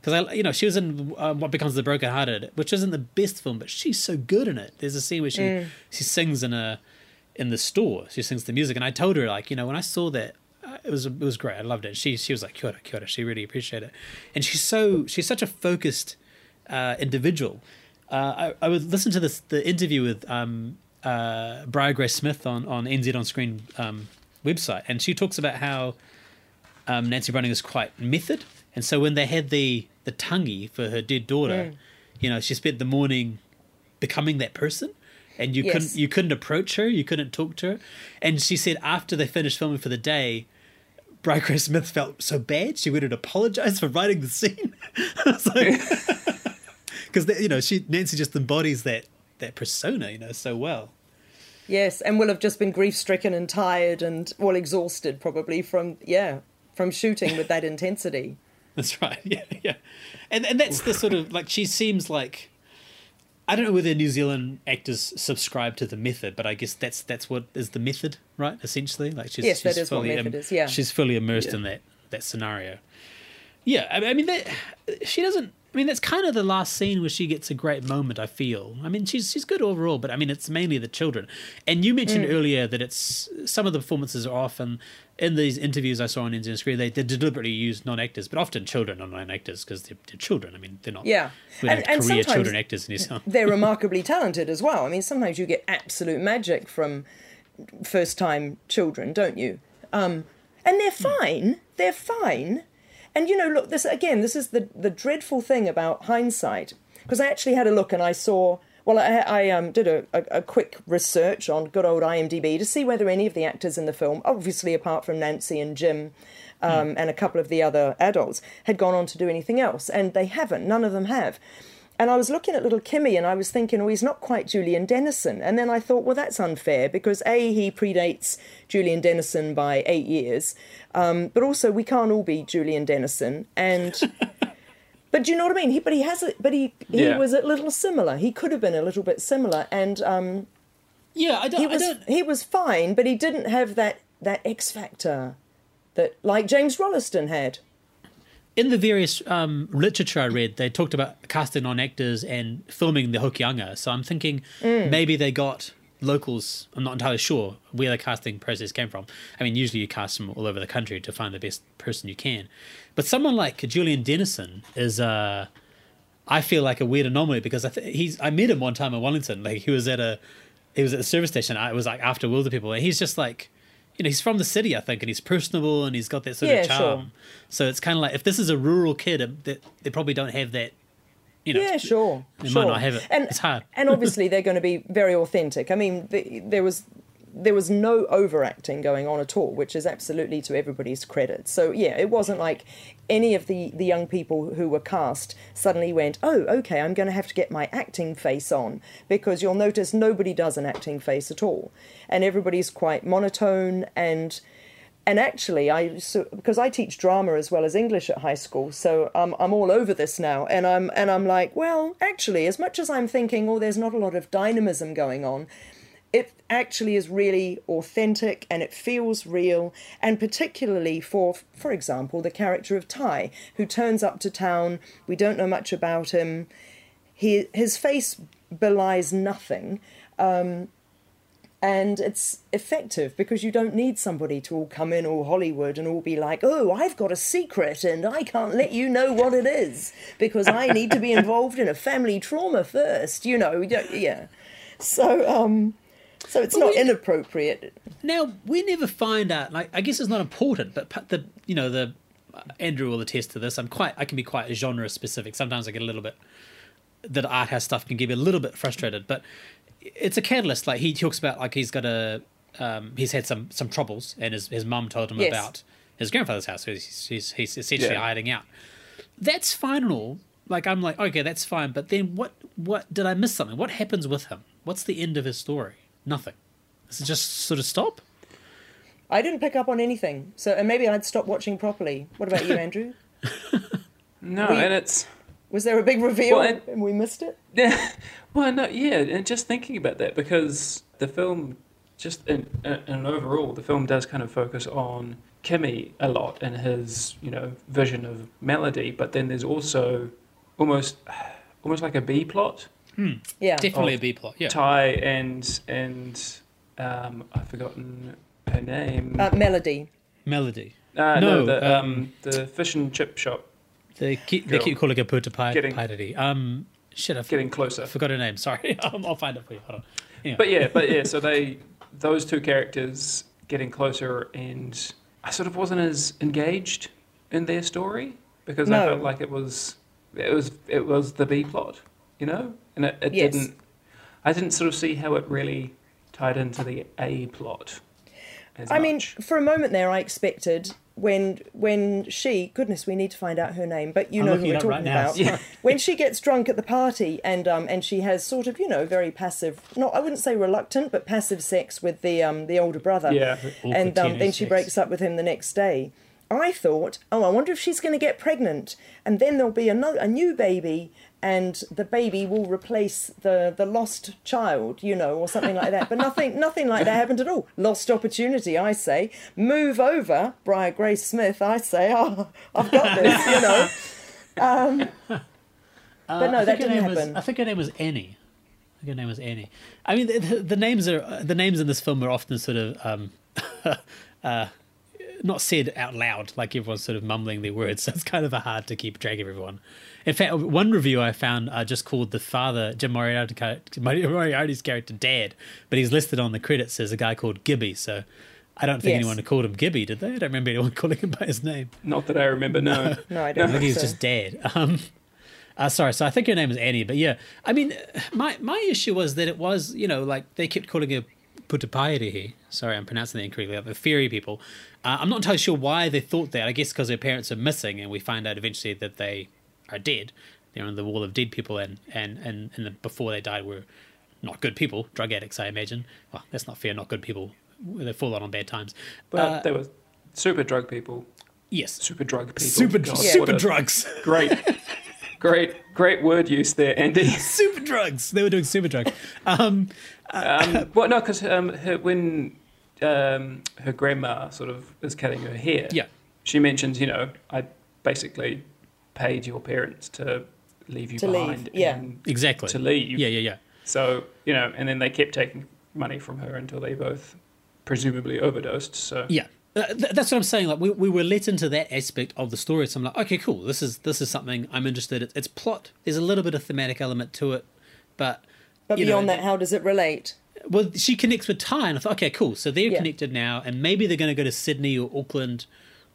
because I, you know, she was in uh, What Becomes the Broken Hearted, which isn't the best film, but she's so good in it. There's a scene where she Mm. she sings in a in the store. She sings the music, and I told her like, you know, when I saw that, uh, it was it was great. I loved it. She she was like, kia ora, kia ora. She really appreciated it, and she's so she's such a focused uh, individual. Uh, I, I would listen to this the interview with um, uh, Briar Grace Smith on on NZ on Screen um, website, and she talks about how um, Nancy Brunning is quite method, and so when they had the the tangi for her dead daughter, Mm. you know, she spent the morning becoming that person, and you Yes. couldn't you couldn't approach her, you couldn't talk to her, and she said after they finished filming for the day. Briar Grace Smith felt so bad she went and apologized for writing the scene. Because you know she Nancy just embodies that that persona, you know, so well. Yes, and will have just been grief stricken and tired and well exhausted probably from yeah from shooting with that intensity. That's right. Yeah, yeah. And and that's the sort of like she seems like I don't know whether New Zealand actors subscribe to the method, but I guess that's that's what is the method, right? Essentially, like she's Yes, that she's is what fully method is, yeah. she's fully immersed Yeah. in that that scenario. Yeah, I, I mean that she doesn't. I mean that's kind of the last scene where she gets a great moment. I feel. I mean she's she's good overall, but I mean it's mainly the children. And you mentioned Mm. earlier that it's some of the performances are often in these interviews I saw on NZ on Screen, they, they deliberately use non-actors, but often children are non-actors because they're, they're children. I mean they're not. Yeah. And- and career children actors in New Zealand. They're remarkably talented as well. I mean, sometimes you get absolute magic from first time children, don't you? Um, and they're fine. They're fine. And you know, look, this again, this is the the dreadful thing about hindsight. Because I actually had a look and I saw. Well, I, I um, did a, a, a quick research on good old IMDb to see whether any of the actors in the film, obviously apart from Nancy and Jim, um, and a couple of the other adults, had gone on to do anything else, and they haven't. None of them have. And I was looking at little Kimmy and I was thinking, oh, he's not quite Julian Dennison. And then I thought, well, that's unfair because A, he predates Julian Dennison by eight years. Um, but also, we can't all be Julian Dennison. And. But do you know what I mean? He, but he has it. But he he Yeah. was a little similar. He could have been a little bit similar, and um, yeah, I don't. He was don't- he was fine, but he didn't have that that X factor that like James Rolleston had. In the various um, literature I read, they talked about casting on actors and filming the hokianga. So I'm thinking Mm. maybe they got locals. I'm not entirely sure where the casting process came from. I mean, usually you cast from all over the country to find the best person you can. But someone like Julian Dennison is, uh, I feel like a weird anomaly because I th- he's. I met him one time in Wellington. Like he was at a, he was at the service station. I was like after Wilderpeople, and he's just like. You know, he's from the city, I think, and he's personable and he's got that sort Yeah, of sure. charm. So it's kind of like if this is a rural kid, they, they probably don't have that. You know, yeah, sure. they sure. might not have it. And, it's hard. and obviously they're going to be very authentic. I mean, the, there was there was no overacting going on at all, which is absolutely to everybody's credit. So yeah, it wasn't like any of the the young people who were cast suddenly went, "Oh, okay, I'm going to have to get my acting face on," because you'll notice nobody does an acting face at all, and everybody's quite monotone and. And actually, I so, because I teach drama as well as English at high school, so I'm I'm all over this now, and I'm and I'm like, well, actually, as much as I'm thinking, oh, there's not a lot of dynamism going on, it actually is really authentic and it feels real, and particularly for, for example, the character of Ty, who turns up to town. We don't know much about him. He his face belies nothing. Um, and it's effective because you don't need somebody to all come in all Hollywood and all be like, "Oh, I've got a secret and I can't let you know what it is because I need to be involved in a family trauma first. You know, yeah. So, um, so it's not inappropriate. Now we never find out. Like I guess it's not important, but the you know the uh, Andrew will attest to this. I'm quite. I can be quite genre specific. Sometimes I get a little bit. That art house stuff can get me a little bit frustrated, but it's a catalyst. Like he talks about, like he's got a. Um, he's had some some troubles, and his his mum told him Yes. about his grandfather's house. So he's he's, he's essentially Yeah. hiding out. That's fine and all. Like I'm like okay, that's fine. But then what? What did I miss something? What happens with him? What's the end of his story? Nothing. Does it just sort of stop? I didn't pick up on anything. So, and maybe I'd stop watching properly. What about you, Andrew? No, We- and it's Was there a big reveal Well, and- and we missed it? Yeah, well, no, yeah, and just thinking about that because the film, just in, in, in overall, the film does kind of focus on Kimmy a lot and his, you know, vision of melody, but then there's also almost, almost like a B plot. Yeah. Definitely a B plot. Yeah. Ty and and um, I've forgotten her name. Uh, Melody. Melody. Uh, no, no, the um, um, the fish and chip shop. They keep, they Girl. keep calling her Puta Pi- Getting- Piety. Um, shit, I Getting closer. I forgot her name. Sorry, I'll I'll find it for you. Hold on. Anyway. But yeah, but yeah, so they those two characters getting closer, and I sort of wasn't as engaged in their story because I felt like it was it was it was the B plot, you know, and it, it Yes. didn't. I didn't sort of see how it really tied into the A plot. As I mean, for a moment there, I expected when when she goodness, we need to find out her name, but you I'm know who we're up talking right about. Yeah. when she gets drunk at the party and um and she has sort of you know very passive, not I wouldn't say reluctant, but passive sex with the um the older brother. Yeah. And um, then she sex. breaks up with him the next day. I thought, oh, I wonder if she's going to get pregnant, and then there'll be another a new baby, and the baby will replace the the lost child, you know, or something like that. But nothing, nothing like that happened at all. Lost opportunity, I say. Move over, Briar Grace Smith. I say, oh, I've got this, you know. Um, but no, Uh, that didn't name was- happen. I think her name was Annie. I think her name was Annie. I mean, the, the, the names are uh, the names in this film are often sort of um, uh, not said out loud, like everyone's sort of mumbling their words. So it's kind of hard to keep track of everyone. In fact, one review I found uh, just called the father Jim Moriarty, Moriarty's character Dad, but he's listed on the credits as a guy called Gibby. So I don't think Yes. anyone called him Gibby, did they? I don't remember anyone calling him by his name. Not that I remember. No. no, I I don't I think he's so. just dead. Um, uh, sorry, so I think her name is Annie, but yeah, I mean, my my issue was that it was, you know, like they kept calling her Putapairi. Sorry, I'm pronouncing that incorrectly. like The fairy people. Uh, I'm not entirely sure why they thought that. I guess because her parents are missing, and we find out eventually that they are dead. They're on the wall of dead people, and and and, and the, before they died were not good people, drug addicts, I imagine. Well, that's not fair. Not good people. They fall out on bad times. But Uh, they were super drug people. yes, Super drug people. super God, super drugs. Great, great, great word use there, Andy. super drugs. They were doing super drugs. Um, Um, well, no, because um, her, when um, her grandma sort of is cutting her hair, Yeah. she mentions, you know, I basically paid your parents to leave you To leave, behind, yeah. and exactly. to leave. Yeah, yeah, yeah. So you know, and then they kept taking money from her until they both presumably overdosed. So Yeah, uh, th- that's what I'm saying. Like we, we were let into that aspect of the story, so I'm like, okay, cool. This is this is something I'm interested. in. It's plot. There's a little bit of thematic element to it, but But you know, beyond that, how does it relate? well, she connects with Ty, and I thought, okay, cool. So they're Yeah. connected now, and maybe they're going to go to Sydney or Auckland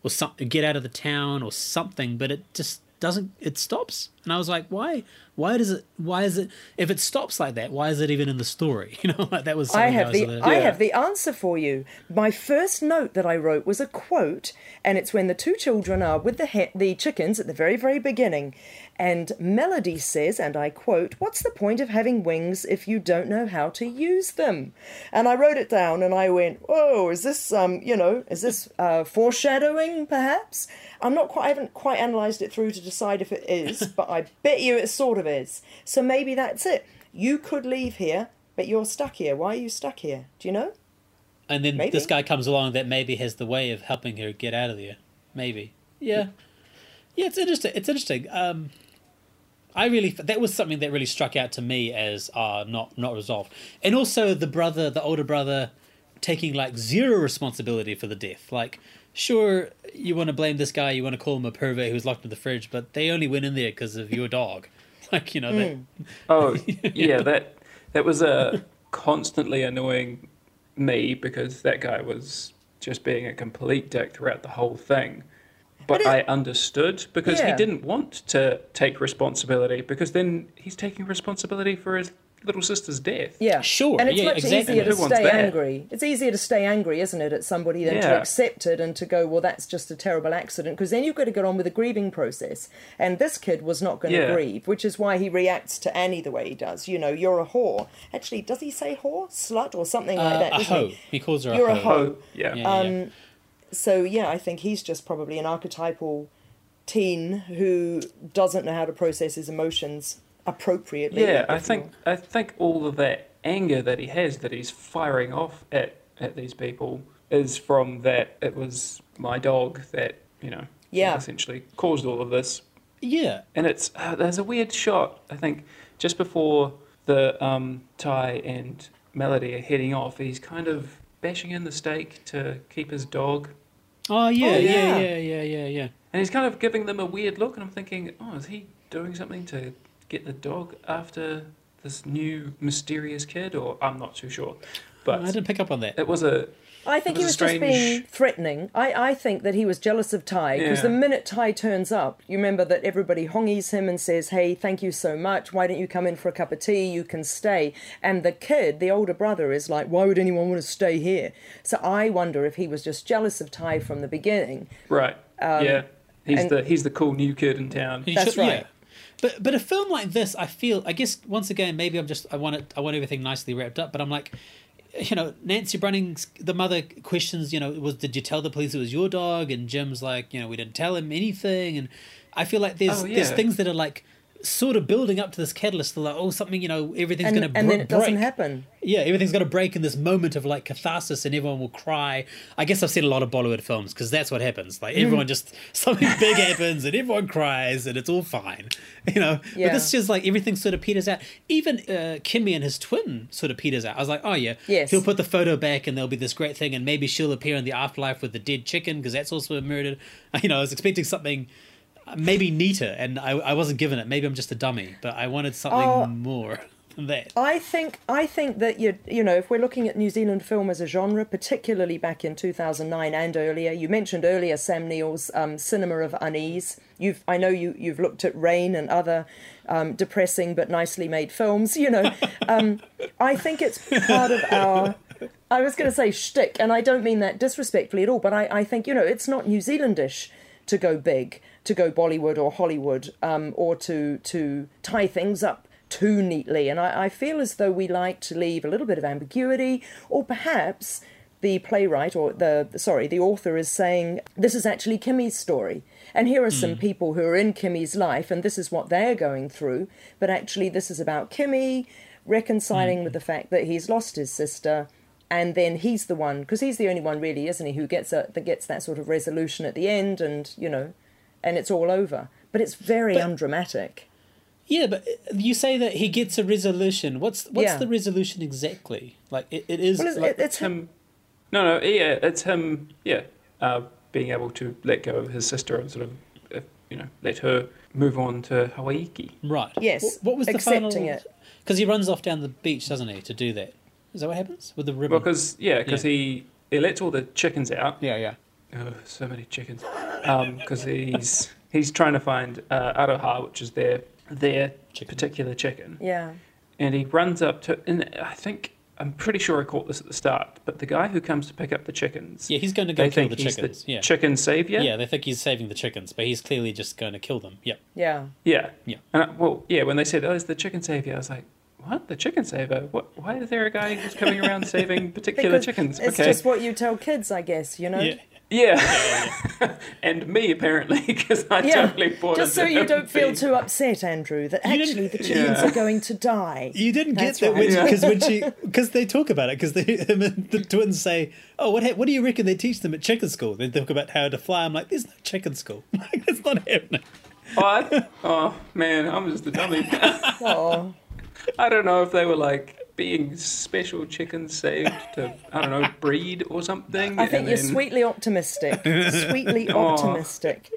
or something, get out of the town or something. But it just doesn't. It stops, and I was like, why? Why does it? Why is it? If it stops like that, why is it even in the story? You know, like that was. I something have was the I Yeah. have the answer for you. My first note that I wrote was a quote, and it's when the two children are with the he- the chickens at the very very beginning, and Melody says, and I quote, "What's the point of having wings if you don't know how to use them?" And I wrote it down, and I went, "Oh, is this um, you know, is this uh, foreshadowing? Perhaps I'm not quite. I haven't quite analysed it through to decide if it is, but I bet you it sort of is. So maybe that's it. You could leave here." But you're stuck here. Why are you stuck here? Do you know? And then Maybe. this guy comes along that maybe has the way of helping her get out of there. Maybe. Yeah. Yeah, it's interesting. It's interesting. Um, I really that was something that really struck out to me as uh, not not resolved, and also the brother, the older brother, taking like zero responsibility for the death. Like, sure, you want to blame this guy, you want to call him a pervert who was locked in the fridge, but they only went in there because of your dog. Like, you know, that, Oh, yeah, that that was a constantly annoying me because that guy was just being a complete dick throughout the whole thing. But it- I understood because he didn't want to take responsibility because then he's taking responsibility for his little sister's death. Yeah, Sure, And it's yeah, much exactly. easier to stay that? angry. It's easier to stay angry, isn't it, at somebody than to accept it and to go, well, that's just a terrible accident. Because then you've got to get on with the grieving process. And this kid was not going to Yeah. grieve, which is why he reacts to Annie the way he does. You know, you're a whore. Actually, does he say whore, slut, or something like uh, that? a hoe. he? He calls her You're a a hoe. hoe. Oh, yeah. Yeah, yeah. So yeah, I think he's just probably an archetypal teen who doesn't know how to process his emotions appropriately. Yeah, I think I think all of that anger that he has that he's firing off at at these people is from that it was my dog that you know Yeah. essentially caused all of this. Yeah. And it's uh, there's a weird shot I think just before the um, Ty and Melody are heading off. He's kind of bashing in the stake to keep his dog, Oh yeah, Oh, yeah, yeah. yeah, yeah, yeah, yeah. and he's kind of giving them a weird look. And I'm thinking, oh, is he doing something to get the dog after this new mysterious kid? Or I'm not too sure, but I didn't pick up on that. it was a I think It he was was a just being threatening. I, I think that he was jealous of Ty because Yeah. the minute Ty turns up, you remember that everybody hongies him and says, Hey, thank you so much. Why don't you come in for a cup of tea? You can stay. And the kid, the older brother, is like, Why would anyone want to stay here? So I wonder if he was just jealous of Ty from the beginning. right. yeah, he's Um, and- the he's the cool new kid in town. You That's should- right. yeah. But but a film like this, I feel, I guess once again, maybe I'm just I want it, I want everything nicely wrapped up. But I'm like, you know, Nancy Brunning's the mother questions, you know, was did you tell the police it was your dog? And Jim's like, you know, we didn't tell him anything. And I feel like there's Oh, there's things that are like sort of building up to this catalyst. They're like, oh, something, you know, everything's going to and then break. it doesn't happen. Yeah, everything's going to break in this moment of like catharsis, and everyone will cry. I guess I've seen a lot of Bollywood films because that's what happens. Like Mm. everyone just something big happens, and everyone cries, and it's all fine, you know. Yeah. But this is just like everything sort of peters out. Even uh, Kimmy and his twin sort of peters out. I was like, oh yeah, Yes. He'll put the photo back, and there'll be this great thing, and maybe she'll appear in the afterlife with the dead chicken because that's also murdered. You know, I was expecting something. Uh, Maybe neater, and I, I wasn't given it. Maybe I'm just a dummy, but I wanted something Oh. more than that. I think I think that you you know if we're looking at New Zealand film as a genre, particularly back in 2009 and earlier, you mentioned earlier Sam Neill's um, Cinema of Unease. You've I know you you've looked at Rain and other um, depressing but nicely made films. You know, um, I think it's part of our. I was going to say shtick, and I don't mean that disrespectfully at all, but I, I think you know it's not New Zealandish to go big, to go Bollywood or Hollywood, um, or to to tie things up too neatly. And I, I feel as though we like to leave a little bit of ambiguity, or perhaps the playwright or the sorry, the author is saying this is actually Kimmy's story. And here are some people who are in Kimmy's life, and this is what they're going through. But actually, this is about Kimmy reconciling with the fact that he's lost his sister, and then he's the one because he's the only one really, isn't he, who gets a, that gets that sort of resolution at the end, and you know, and it's all over. But it's very But- undramatic. Yeah, but you say that he gets a resolution. What's what's Yeah. the resolution exactly? Like it, it is Well, it's, like, it's him. No, no, yeah, it's him. Yeah, uh, being able to let go of his sister and sort of, uh, you know, let her move on to Hawaiki. right. Yes, What, what was the accepting final? it. Because he runs off down the beach, doesn't he, to do that? Is that what happens with the ribbon? Because yeah, because Yeah. he he lets all the chickens out. yeah, yeah. Oh, so many chickens. Because he's he's trying to find uh, aroha, which is their their Chicken. particular chicken, Yeah. and he runs up to. And I think I'm pretty sure I caught this at the start, but the guy who comes to pick up the chickens, Yeah, he's going to go they kill think the he's chickens. the yeah. chicken savior. yeah, they think he's saving the chickens, but he's clearly just going to kill them. Yep. Yeah. Yeah. Yeah. And I, well, yeah, when they said, "Oh, it's the chicken savior," I was like, "What? The chicken savior? What? Why is there a guy who's coming around saving particular Because chickens?" It's okay. just what you tell kids, I guess. You know. Yeah. Yeah. and me apparently, because I Yeah, totally bought it. Just so you don't feel too upset, Andrew, that You actually the chickens Yeah. are going to die. You didn't That's get that right. when because when she because they talk about it because they the twins say, "Oh, what what do you reckon they teach them at chicken school?" They talk about how to fly. I'm like, "There's no chicken school. Like, that's not happening." Oh, I- oh, man, I'm just a dummy. Oh, I don't know if they were like being special chickens saved to I don't know breed or something. I think you're then, sweetly optimistic. sweetly Oh. optimistic.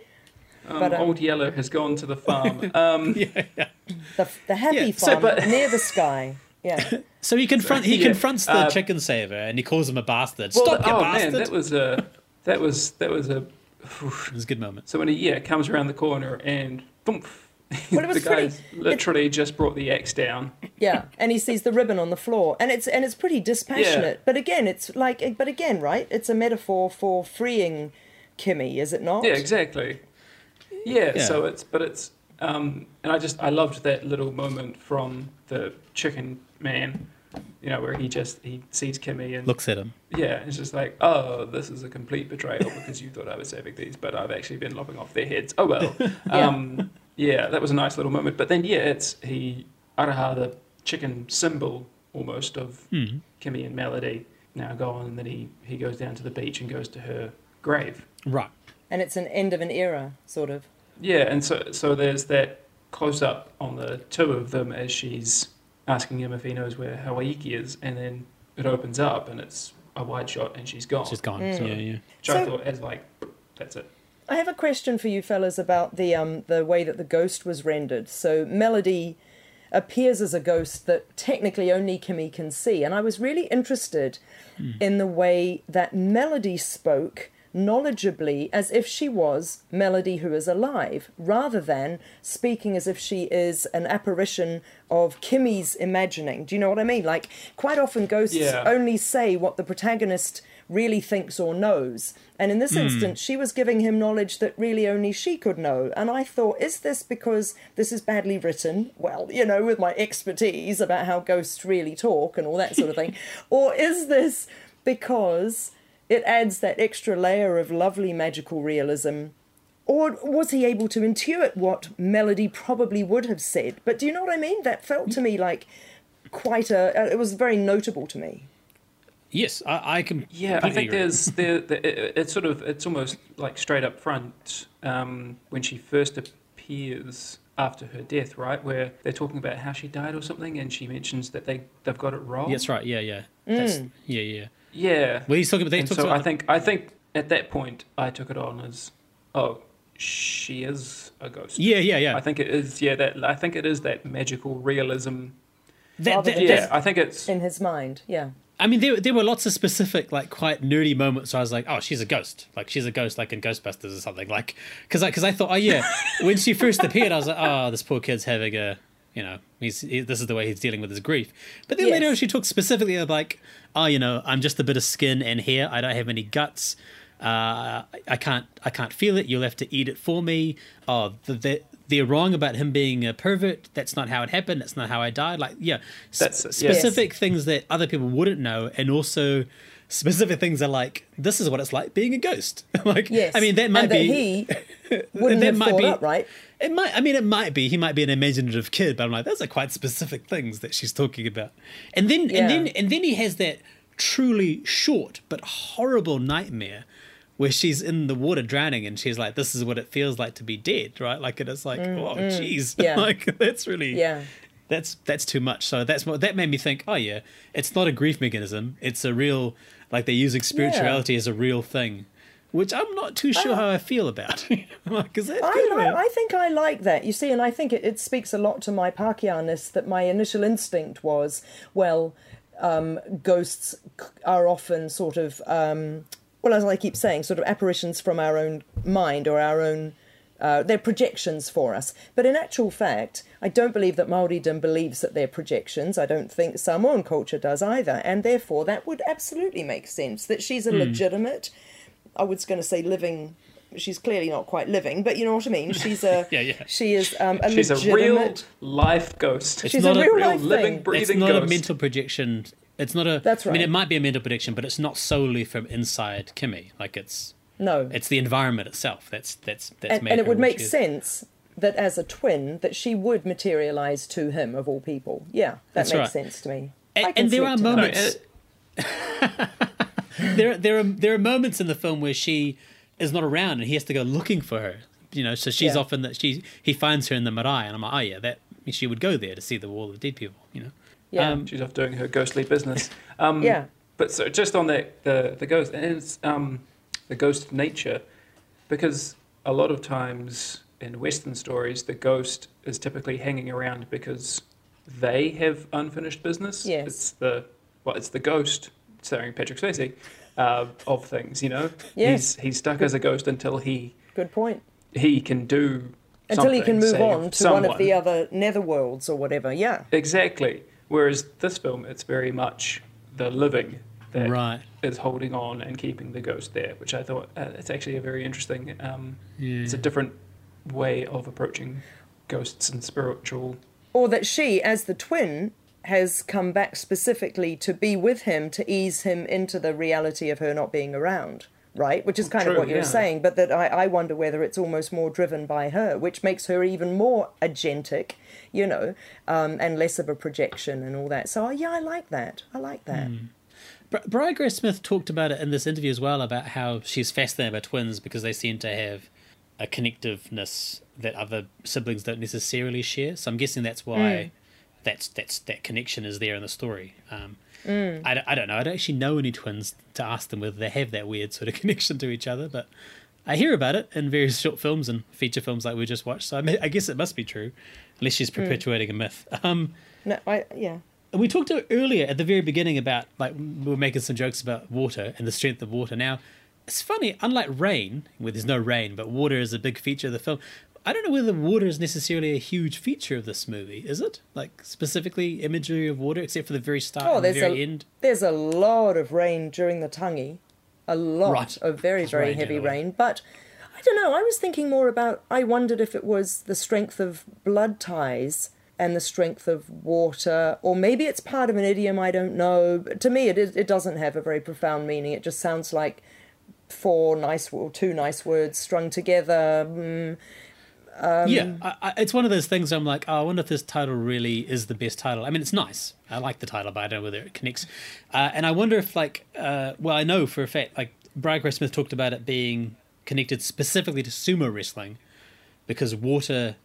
um, but, um, old yellow has gone to the farm. Um, yeah, yeah. The, the happy Yeah, farm so, but- near the sky. Yeah. So he confront he Yeah, confronts the uh, chicken saver and he calls him a bastard. well, Stop, you oh bastard! man, that was a that was that was a. It was a good moment. So when he yeah comes around the corner and boom, Well, it was the guy's pretty- literally just brought the axe down. Yeah, and he sees the ribbon on the floor, and it's and it's pretty dispassionate. But again, it's like, but again, right? It's a metaphor for freeing Kimmy, is it not? Yeah, exactly. Yeah, Yeah. so it's but it's um and I just I loved that little moment from the chicken man You know, where he just he sees Kimmy and Looks at him. yeah, it's just like, oh, this is a complete betrayal because you thought I was saving these, but I've actually been lopping off their heads. Oh well. Yeah. Um, yeah, that was a nice little moment. But then, yeah, it's he Aroha, the chicken symbol almost of Hmm. Kimmy and Melody, now gone, and then he he goes down to the beach and goes to her grave. Right. And it's an end of an era, sort of. Yeah, and so so there's that close up on the two of them as she's asking him if he knows where Hawaiki is, and then it opens up and it's a wide shot and she's gone. She's gone. Mm. Yeah, yeah. Which I So- thought as like that's it. I have a question for you fellas about the um the way that the ghost was rendered. So Melody appears as a ghost that technically only Kimmy can see, and I was really interested in the way that Melody spoke knowledgeably as if she was Melody who is alive, rather than speaking as if she is an apparition of Kimmy's imagining. Do you know what I mean? Like quite often ghosts Yeah. only say what the protagonist really thinks or knows. And in this Hmm. instance, she was giving him knowledge that really only she could know. And I thought, is this because this is badly written? Well, you know, with my expertise about how ghosts really talk and all that sort of thing. or is this because it adds that extra layer of lovely magical realism? Or was he able to intuit what Melody probably would have said? But do you know what I mean? That felt to me like quite a. uh, It was very notable to me. Yes, I, I can. Yeah, I think there's there, there it, it's sort of it's almost like straight up front um, when she first appears after her death, right? Where they're talking about how she died or something, and she mentions that they they've got it wrong. That's right. Yeah, yeah. That's, Mm. yeah, yeah. Yeah. Well, he's talking about. They And so about I think I think at that point I took it on as oh she is a ghost. Yeah, yeah, yeah. I think it is. Yeah, that I think it is that magical realism. That- that- Yeah, just I think it's in his mind. Yeah. I mean, there there were lots of specific, like, quite nerdy moments. Where I was like, "Oh, she's a ghost. Like, she's a ghost, like in Ghostbusters or something." Like, because I because I thought, oh yeah, when she first appeared, I was like, "Oh, this poor kid's having a, you know, he's he, this is the way he's dealing with his grief." But then Yes. later, she talked specifically of like, "Oh, you know, I'm just a bit of skin and hair. I don't have any guts. Uh, I can't I can't feel it. You'll have to eat it for me. Oh, the, the, they're wrong about him being a pervert. That's not how it happened. That's not how I died. Like, yeah, s- That's it, yeah. specific things that other people wouldn't know, and also specific things are like, this is what it's like being a ghost. like, Yes. I mean, that might and that be. he wouldn't that have might thought be- up, right? It might. I mean, it might be. He might be an imaginative kid, but I'm like, those are quite specific things that she's talking about. And then, Yeah. and then, and then he has that truly short but horrible nightmare where she's in the water drowning, and she's like, "This is what it feels like to be dead," right? Like, and it's like, oh, jeez, Mm, yeah. like that's really, Yeah. that's that's too much. So that's what that made me think. Oh yeah, it's not a grief mechanism. It's a real like they're using spirituality as a real thing, which I'm not too sure how I feel about. like, is that I, good? like, I think I like that. You see, and I think it, it speaks a lot to my Pākehāness that my initial instinct was, well, um, ghosts are often sort of, um, well, as I keep saying, sort of apparitions from our own mind or our own. Uh, they're projections for us. But in actual fact, I don't believe that Maoridom believes that they're projections. I don't think Samoan culture does either. And therefore, that would absolutely make sense that she's a legitimate, I was going to say living. She's clearly not quite living, but you know what I mean. She's a Yeah, yeah. She is um, a she's a real life ghost. It's She's not a a real real life living, thing. breathing it's not ghost. a mental projection. It's not a. That's right. I mean, it might be a mental prediction, but it's not solely from inside Kimmy. Like it's No, it's the environment itself. That's that's that's and, made and it would make sense that as a twin, that she would materialize to him of all people. Yeah, that That's makes right. sense to me. And- and there are tonight. No, moments- there there are there are moments in the film where she is not around and he has to go looking for her. You know, so she's Yeah. often that she he finds her in the marae, and I'm like, oh yeah, that she would go there to see the wall of dead people. You know. Yeah. Um, she's off doing her ghostly business. Um, Yeah. But so just on that, the the ghost and it's um, the ghost nature, because a lot of times in Western stories, the ghost is typically hanging around because they have unfinished business. Yes. It's the well, it's the ghost starring Patrick Swayze uh, of things. You know. Yes. He's he's stuck as a ghost until he Good point. he can do. Until he can move on to one of the other netherworlds or whatever. Yeah. Exactly. Whereas this film, it's very much the living that is Right. holding on and keeping the ghost there, which I thought uh, it's actually a very interesting. Um, Yeah. It's a different way of approaching ghosts and spiritual. Or that she, as the twin, has come back specifically to be with him to ease him into the reality of her not being around. Right, which is kind True, of what you're yeah. saying, but that I, I wonder whether it's almost more driven by her, which makes her even more agentic, you know, um, and less of a projection and all that. So yeah, I like that. I like that. Bri- Briar Grace Smith talked about it in this interview as well about how she's fascinated by twins because they seem to have a connectiveness that other siblings don't necessarily share. So I'm guessing that's why that's that's that connection is there in the story. Um, I, don't- I don't know. I don't actually know any twins to ask them whether they have that weird sort of connection to each other, but I hear about it in various short films and feature films like we just watched. So I, mean, I guess it must be true, unless she's perpetuating a myth. Um, No, I yeah. we talked to earlier at the very beginning about like we were making some jokes about water and the strength of water. Now, it's funny, unlike rain, where there's no rain, but water is a big feature of the film. I don't know whether water is necessarily a huge feature of this movie, is it? Like specifically imagery of water, except for the very start Oh, and the there's very a end. there's a lot of rain during the Tangi, a lot Right. of very very rain heavy rain. But I don't know. I was thinking more about. I wondered if it was the strength of blood ties and the strength of water, or maybe it's part of an idiom. I don't know. But to me, it is, it doesn't have a very profound meaning. It just sounds like four nice or two nice words strung together. Mm, yeah, I, I, it's one of those things. I'm like, oh, I wonder if this title really is the best title. I mean, it's nice. I like the title, but I don't know whether it connects. Uh, and I wonder if, like, uh, well, I know for a fact, like, Briar Grace Smith talked about it being connected specifically to sumo wrestling because water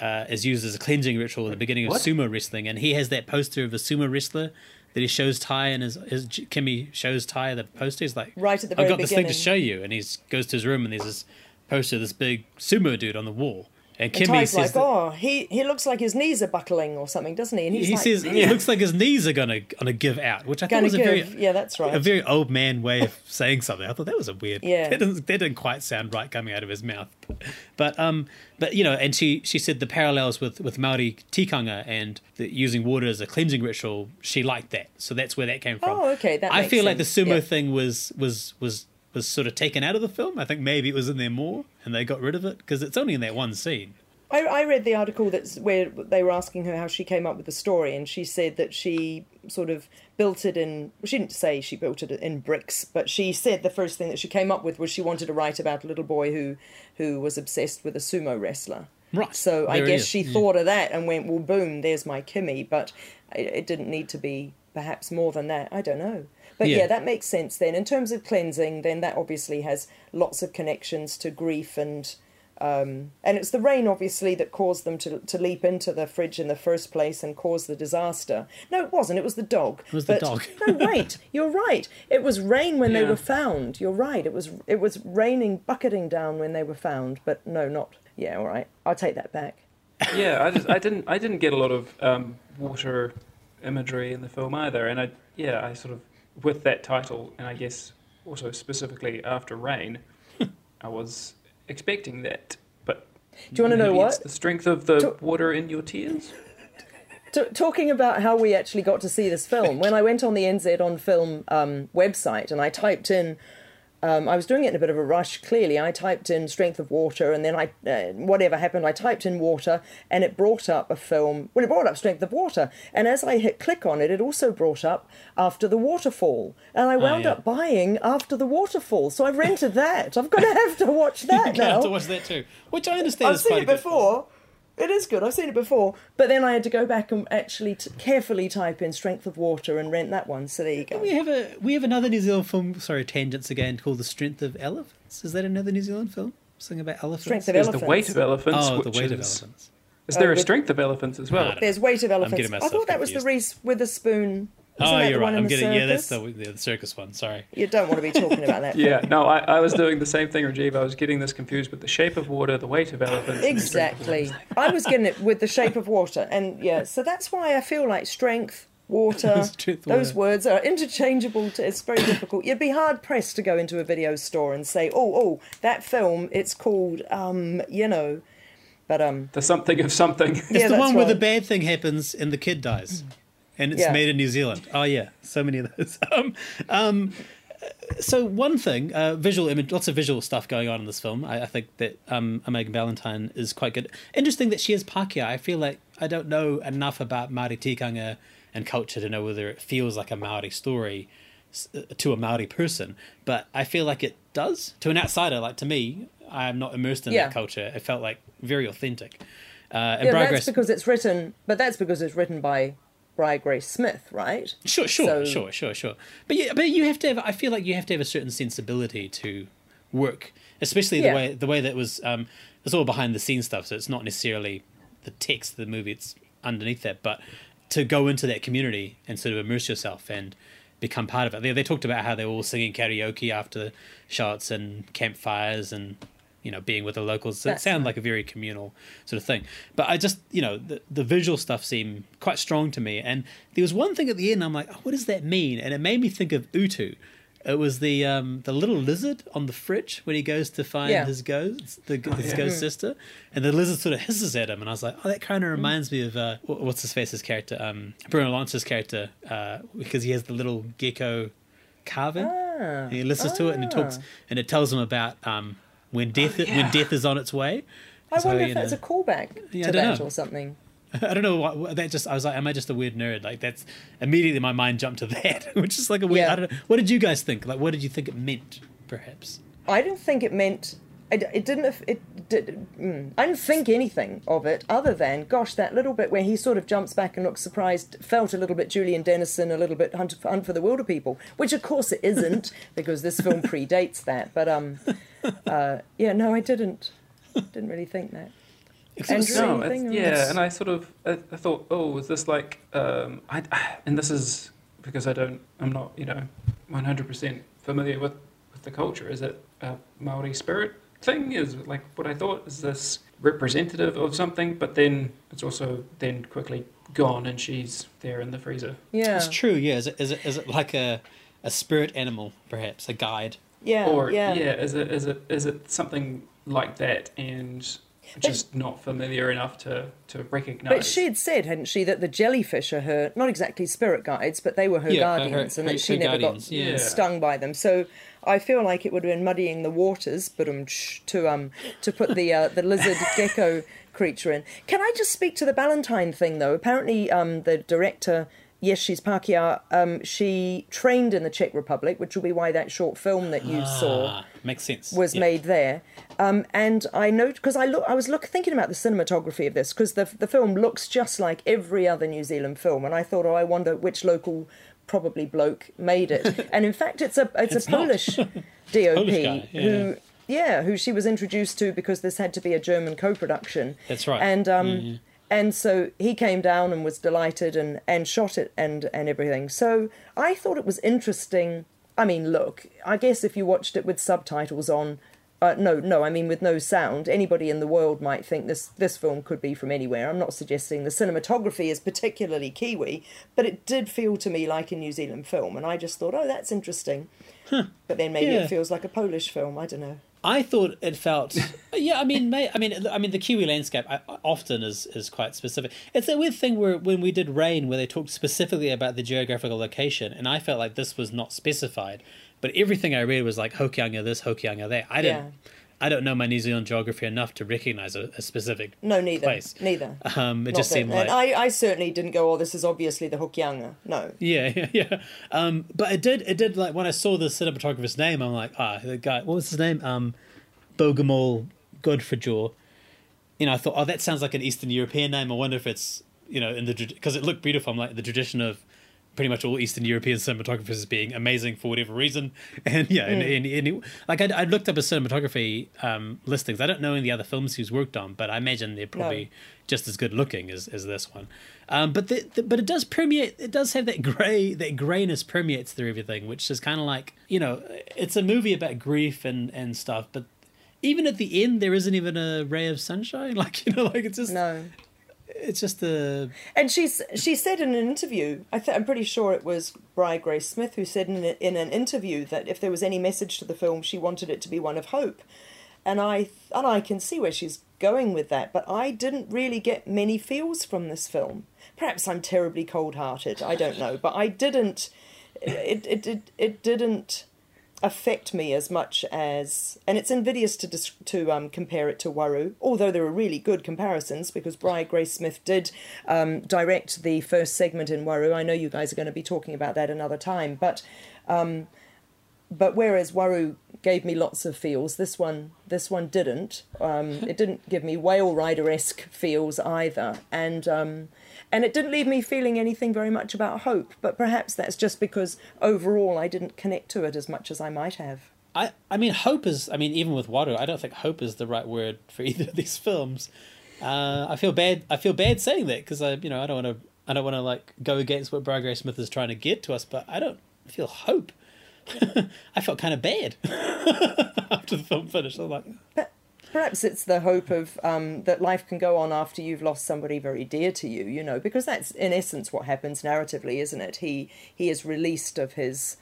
uh, is used as a cleansing ritual at the beginning of What? sumo wrestling, and he has that poster of a sumo wrestler that he shows Ty and his, his Kimmy shows Ty the poster. He's like, Right at the I've got this thing to show you, and he goes to his room and there's this poster this big sumo dude on the wall, and and Kimmy says like, "Oh, he he looks like his knees are buckling or something, doesn't he?" And he's he like, says it looks like his knees are gonna gonna give out, which I thought Gonna was a very Yeah, that's right. a very old man way of saying something. I thought that was a weird. Yeah. that didn't, that didn't quite sound right coming out of his mouth. But um, but you know, and she she said the parallels with with Maori tikanga and the, using water as a cleansing ritual. She liked that, so that's where that came from. Oh, okay, that I feel like the sumo Yeah. thing was was was was sort of taken out of the film. I think maybe it was in there more, and they got rid of it because it's only in that one scene. I, I read the article that's where they were asking her how she came up with the story, and she said that she sort of built it in. Well, she didn't say she built it in bricks, but she said the first thing that she came up with was she wanted to write about a little boy who who was obsessed with a sumo wrestler. Right. So I guess is. she Yeah. thought of that and went, "Well, boom, there's my Kimmy." But it, it didn't need to be perhaps more than that. I don't know. But Yeah. yeah, that makes sense then. In terms of cleansing, then that obviously has lots of connections to grief and um, and it's the rain obviously that caused them to to leap into the fridge in the first place and cause the disaster. No, it wasn't. It was the dog. It was the dog. no, wait. You're right. It was rain when they were found. You're right. It was it was raining, bucketing down when they were found. But no, not. Yeah, all right. I'll take that back. yeah, I just I didn't I didn't get a lot of um, water imagery in the film either, and I yeah I sort of with that title, and I guess also specifically after rain, I was expecting that, but Do you wanna know maybe what? the strength of the To- water in your tears? T- talking about how we actually got to see this film, when I went on the NZ on Film um, website and I typed in, um, I was doing it in a bit of a rush. Clearly, I typed in "strength of water" and then I, uh, whatever happened, I typed in water and it brought up a film. Well, it brought up "strength of water," and as I hit click on it, it also brought up "After the Waterfall," and I wound yeah. up buying "After the Waterfall." So I've rented that. I'm going to have to watch that I now. have to watch that too, which I understand. I've is seen it before. It is good. I've seen it before, but then I had to go back and actually t- carefully type in "strength of water" and rent that one. So there you go. We have a we have another New Zealand film. Sorry, tangents again. Called The Strength of Elephants. Is that another New Zealand film? Something about elephants. Strength of There's elephants. the weight of elephants. Oh, the which weight of is, elephants. Is there Oh, a uh, strength of elephants as well? No, no. There's weight of elephants. getting I thought that was the confused. Reese Witherspoon. Isn't Oh, you're right. I'm the getting yeah. That's the, the the circus one. Sorry. You don't want to be talking about that. Yeah, no, I, I was doing the same thing, Rajiv. I was getting this confused with the shape of water, the weight of elephants. and of Exactly. I was getting it with the shape of water, and yeah, so that's why I feel like strength, water, Strength, those water. words are interchangeable. To, it's very difficult. You'd be hard pressed to go into a video store and say, "Oh, oh, that film, it's called, um, you know," but um, The something of something. It's Yeah, the that's one where the bad thing happens and the kid dies, and it's Yeah. made in New Zealand. Oh yeah, so many of those. Um, um, so one thing, uh, visual image, lots of visual stuff going on in this film. I, I think that um, Megan Ballantyne is quite good. Interesting that she is Pākehā. I feel like I don't know enough about Māori tikanga and culture to know whether it feels like a Maori story uh, to a Maori person. But I feel like it does to an outsider. Like to me, I'm not immersed in Yeah. that culture. It felt like very authentic. Uh, and Yeah, that's because it's written, but that's because it's written by Briar Grace Smith, right? Sure, sure, So- sure, sure, sure. But yeah, but you have to have. I feel like you have to have a certain sensibility to work, especially the Yeah. way the way that was. Um, it's all behind the scenes stuff, so it's not necessarily the text of the movie. It's underneath that, but to go into that community and sort of immerse yourself and become part of it. They, they talked about how they were all singing karaoke after shots and campfires and you know being with the locals. So it That's sounded like a very communal sort of thing. But I just you know the the visual stuff seemed quite strong to me. And there was one thing at the end. I'm like, oh, what does that mean? And it made me think of Utu. It was the um, the little lizard on the fridge when he goes to find Yeah. his ghost, the, his yeah. ghost Mm. sister, and the lizard sort of hisses at him, and I was like, oh, that kind of reminds me of uh, what's his face's character, um, Bruno Lawrence's character, uh, because he has the little gecko carving, Ah. and he listens to it, and he talks, Ah. and it tells him about um, when oh, death Oh, when death is on its way. I So, wonder if that's know- a callback Yeah, to that know. or something. I don't know what, what that just. I was like, am I just a weird nerd? Like that's immediately my mind jumped to that, which is like a weird. Yeah. I don't know. What did you guys think? Like, what did you think it meant? Perhaps. I didn't think it meant. It, it didn't. It did. Mm, I didn't think anything of it other than, gosh, that little bit where he sort of jumps back and looks surprised, felt a little bit Julian Dennison, a little bit Hunt for, Hunt for the Wilderpeople, which of course it isn't because this film predates that. But um, uh, yeah, no, I didn't. Didn't really think that. Andrew, no, anything, yeah, and I sort of I, I thought, oh, is this like um, I and this is because I don't, I'm not, you know, one hundred percent familiar with with the culture. Is it a Maori spirit thing? Is like what I thought? Is this representative of something? But then it's also then quickly gone, and she's there in the freezer. Yeah. It's true. Yeah. Is it is it is it like a a spirit animal, perhaps a guide? Yeah, or yeah. is it is it is it something like that and just not familiar enough to to recognize? But she had said, hadn't she, that the jellyfish are her, not exactly spirit guides, but they were her Yeah, her- guardians, and that she never guardians, got yeah. stung by them. So I feel like it would have been muddying the waters, but um, to um to put the uh, the lizard gecko creature in. Can I just speak to the Ballantyne thing though? Apparently, um, the director. Yes, she's Pākehā. Um, she trained in the Czech Republic, which will be why that short film that you saw Ah, makes sense. was Yeah. made there. Um, and I know because I look, I was look, thinking about the cinematography of this because the the film looks just like every other New Zealand film, and I thought, oh, I wonder which local probably bloke made it. and in fact, it's a it's, It's a. Polish DOP Polish guy, yeah. who. Yeah, who she was introduced to because this had to be a German co-production. That's right. And um, Mhm. and so he came down and was delighted and and shot it and and everything. So I thought it was interesting. I mean, look, I guess if you watched it with subtitles on, uh, no, no, I mean with no sound, anybody in the world might think this this film could be from anywhere. I'm not suggesting the cinematography is particularly Kiwi, but it did feel to me like a New Zealand film, and I just thought, oh, that's interesting. But then maybe Yeah. it feels like a Polish film. I don't know. I thought it felt, yeah. I mean, may, I mean, I mean, the Kiwi landscape often is is quite specific. It's a weird thing where when we did Rain, where they talked specifically about the geographical location, and I felt like this was not specified, but everything I read was like Hokianga this, Hokianga that. I didn't. Yeah. I don't know my New Zealand geography enough to recognize a, a specific No, neither. place. Neither. Um, it Not just that- seemed like I, I certainly didn't go. Oh, this is obviously the Hokianga. No. Yeah, yeah, yeah. Um, but it did, it did like when I saw the cinematographer's name, I'm like, ah, the guy, what was his name? Um, Bogumil Godfrejow. You know, I thought, oh, that sounds like an Eastern European name. I wonder if it's, you know, in the because it looked beautiful. I'm like the tradition of pretty much all Eastern European cinematographers as being amazing for whatever reason. And yeah, and, Mm. and, and it- like I, I looked up his cinematography um, listings. I don't know any the other films he's worked on, but I imagine they're probably just as good looking as, as this one. Um, but the, the, but it does permeate. It does have that grey that greyness permeates through everything, which is kind of like you know, it's a movie about grief and and stuff. But even at the end, there isn't even a ray of sunshine. Like you know, like it's just no. It's just a And she's she said in an interview, I I'm pretty sure it was Bri Grace Smith who said in, a, in an interview that if there was any message to the film, she wanted it to be one of hope. And I and I can see where she's going with that, but I didn't really get many feels from this film. Perhaps I'm terribly cold-hearted. I don't know, but I didn't. It it it, it didn't. Affect me as much as, and it's invidious to dis- to um, compare it to Waru, although there are really good comparisons because Bri Grace Smith did um, direct the first segment in Waru. I know you guys are going to be talking about that another time, but um, but whereas Waru gave me lots of feels, this one this one didn't. Um, it didn't give me Whale Rider esque feels either, and um, and it didn't leave me feeling anything very much about hope. But perhaps that's just because overall I didn't connect to it as much as I might have. I, I mean, hope is. I mean, even with Waru, I don't think hope is the right word for either of these films. Uh, I feel bad. I feel bad saying that because I, you know, I don't want to. I don't want to like go against what Bri Grace Smith is trying to get to us, but I don't feel hope. I felt kind of bad after the film finished. I'm like, Perhaps it's the hope of um, that life can go on after you've lost somebody very dear to you, you know, because that's in essence what happens narratively, isn't it? He he is released of his,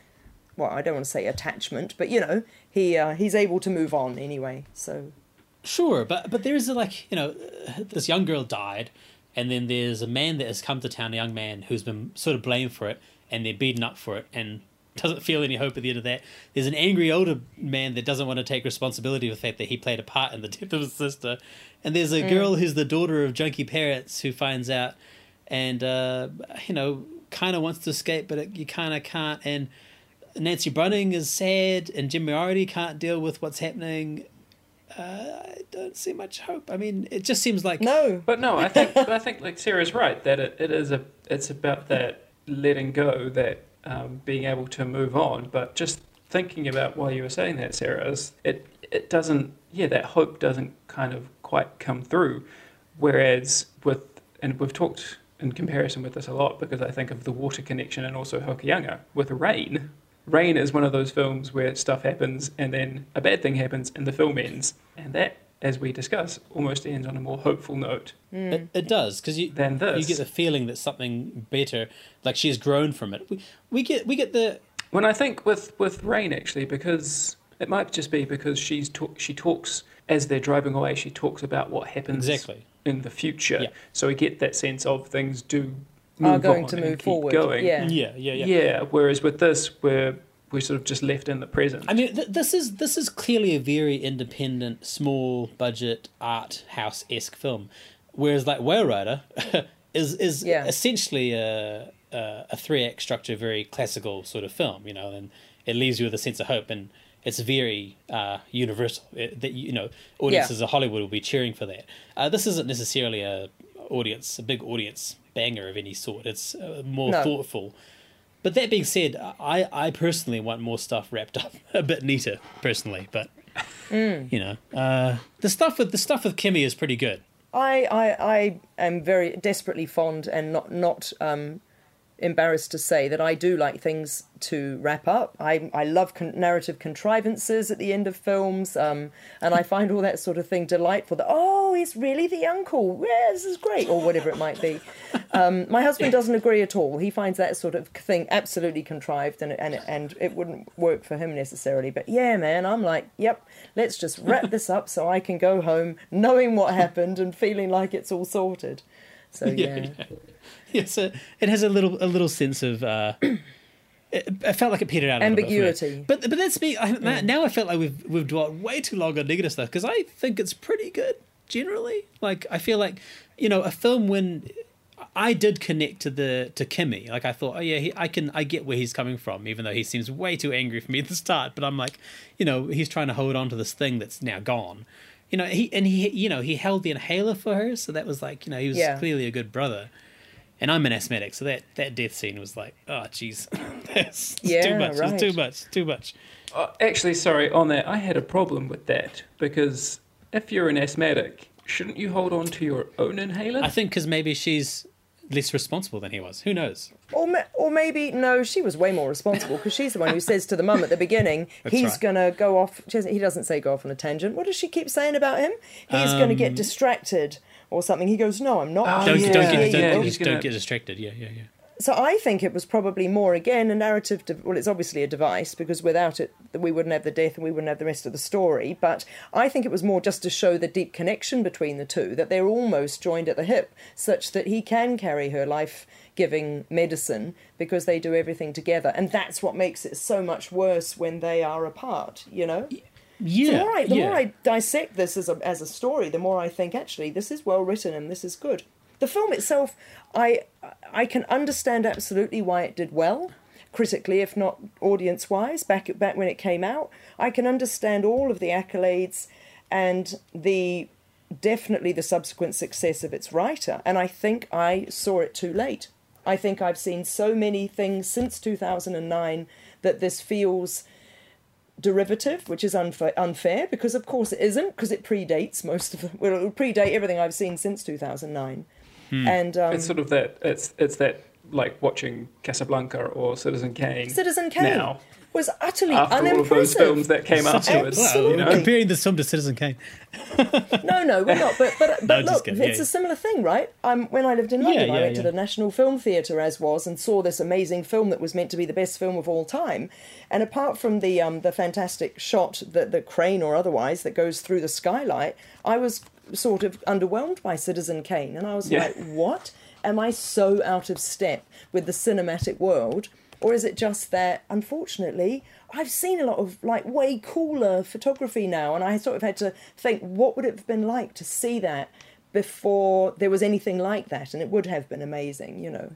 well, I don't want to say attachment, but you know, he uh, he's able to move on anyway. So Sure, but but there is a, like you know, this young girl died, and then there's a man that has come to town, a young man who's been sort of blamed for it, and they're beaten up for it, and doesn't feel any hope at the end of that. There's an angry older man that doesn't want to take responsibility for the fact that he played a part in the death of his sister, and there's a Mm. girl who's the daughter of junkie parrots who finds out, and uh, you know, kind of wants to escape, but it, you kind of can't, and. Nancy Brunning is sad, and Jim Moriarty can't deal with what's happening uh, I don't see much hope. I mean, it just seems like no. But no, I think I think like Sarah's right that it, it is a it's about that letting go, that um, being able to move on. But just thinking about while you were saying that, Sarah, is it it doesn't yeah that hope doesn't kind of quite come through. Whereas with and we've talked in comparison with this a lot because I think of the water connection and also Hokianga with Rain. Rain is one of those films where stuff happens and then a bad thing happens and the film ends, and that, as we discuss, almost ends on a more hopeful note. It, mm. it does because you Than this. you get the feeling that something better, like she's grown from it. We, we get we get the When I think with with Rain actually, because it might just be because she's talk, she talks as they're driving away. She talks about what happens Exactly. in the future. Yeah. So we get that sense of things do Are going on to and move keep forward, Going. yeah. yeah yeah yeah. Yeah. Whereas with this, we're we're sort of just left in the present. I mean, th- this is this is clearly a very independent, small budget art house esque film, whereas like Whale Rider is is Yeah. essentially a a, a three act structure, very classical sort of film, you know, and it leaves you with a sense of hope, and it's very uh, universal. It, that you know, audiences of Hollywood will be cheering for that. Uh, this isn't necessarily a audience, a big audience banger of any sort. It's uh, more No. thoughtful. But that being said, I, I personally want more stuff wrapped up a bit neater, personally. But Mm. you know, uh, the stuff with the stuff with Kimmy is pretty good. I, I, I am very desperately fond and not not um, embarrassed to say that I do like things to wrap up. I, I love con- narrative contrivances at the end of films, um, and I find all that sort of thing delightful. That oh, he's really the uncle. Yeah, this is great, or whatever it might be. Um, my husband doesn't agree at all. He finds that sort of thing absolutely contrived, and and and it wouldn't work for him necessarily. But yeah, man, I'm like, yep, let's just wrap this up so I can go home knowing what happened and feeling like it's all sorted. So yeah. Yes, it has a little a little sense of. Uh, it, it felt like it petered out a little bit. Ambiguity. But but that's me. I, Now I felt like we've we've dwelt way too long on negative stuff because I think it's pretty good generally. Like I feel like you know a film when I did connect to the to Kimmy. Like I thought, oh yeah, he, I can I get where he's coming from, even though he seems way too angry for me at the start. But I'm like, you know, he's trying to hold on to this thing that's now gone. You know, he and he you know he held the inhaler for her, so that was like you know he was Yeah. clearly a good brother. And I'm an asthmatic, so that that death scene was like, oh jeez, that's Yeah, too much. right. It's too much. Too much. Uh, actually, sorry, on that, I had a problem with that because if you're an asthmatic, shouldn't you hold on to your own inhaler? I think because maybe she's less responsible than he was. Who knows? Or, ma- or maybe no, she was way more responsible because she's the one who says to the mum at the beginning, he's right. gonna go off. She doesn't, he doesn't say go off on a tangent. What does she keep saying about him? He's gonna get Um, distracted or something. He goes, no, I'm not. Oh, don't yeah, don't get don't, yeah. don't, He's don't get distracted. Yeah, yeah, yeah. so I think it was probably more again a narrative. De- well, it's obviously a device because without it, we wouldn't have the death and we wouldn't have the rest of the story. But I think it was more just to show the deep connection between the two, that they're almost joined at the hip, such that he can carry her life-giving medicine because they do everything together, and that's what makes it so much worse when they are apart. You know. Yeah, the more I, the yeah. more I dissect this as a, as a story, the more I think actually this is well written and this is good. The film itself, I I can understand absolutely why it did well critically, if not audience wise, back back when it came out. I can understand all of the accolades and the definitely the subsequent success of its writer. And I think I saw it too late. I think I've seen so many things since 2009 that this feels derivative, which is unfair, unfair because of course it isn't, because it predates most of the, well, it will predate everything I've seen since 2009. And um, it's sort of that. It's it's that like watching Casablanca or Citizen Kane. Citizen Kane now was utterly after all of those films that came Such a- afterwards. Absolutely. You know? Comparing this film to Citizen Kane. No, no, we're not. But but, but just look, kidding, it's yeah. a similar thing, right? Um, when I lived in London, Yeah, I yeah, went to the National Film Theatre as was and saw this amazing film that was meant to be the best film of all time. And apart from the um, the fantastic shot, that the crane or otherwise that goes through the skylight, I was sort of underwhelmed by Citizen Kane, and I was Yeah. like, what? Am I so out of step with the cinematic world? Or is it just that, unfortunately, I've seen a lot of like way cooler photography now, and I sort of had to think, what would it have been like to see that before there was anything like that? And it would have been amazing, you know.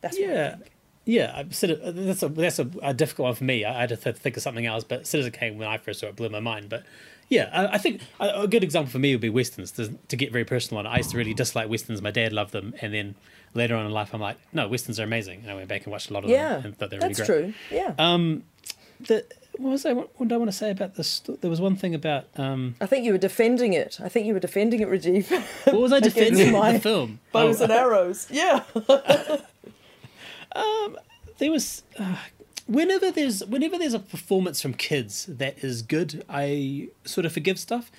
That's Yeah. Yeah, I said that's a that's a, a difficult one for me. I had to th- think of something else, but Citizen Kane when I first saw it blew my mind. But yeah, I, I think a, a good example for me would be westerns. To, to get very personal on it, I used to really dislike westerns. My dad loved them, and then later on in life, I'm like, no, westerns are amazing. And I went back and watched a lot of Yeah, them and thought they were really great. that's true. Yeah. Um, the, what was I? What, what did I want to say about this? There was one thing about um, I think you were defending it. I think you were defending it, Rajeev. what was I defending my the film? Bows Oh, and arrows. Yeah. there was uh, whenever there's whenever there's a performance from kids that is good, I sort of forgive stuff.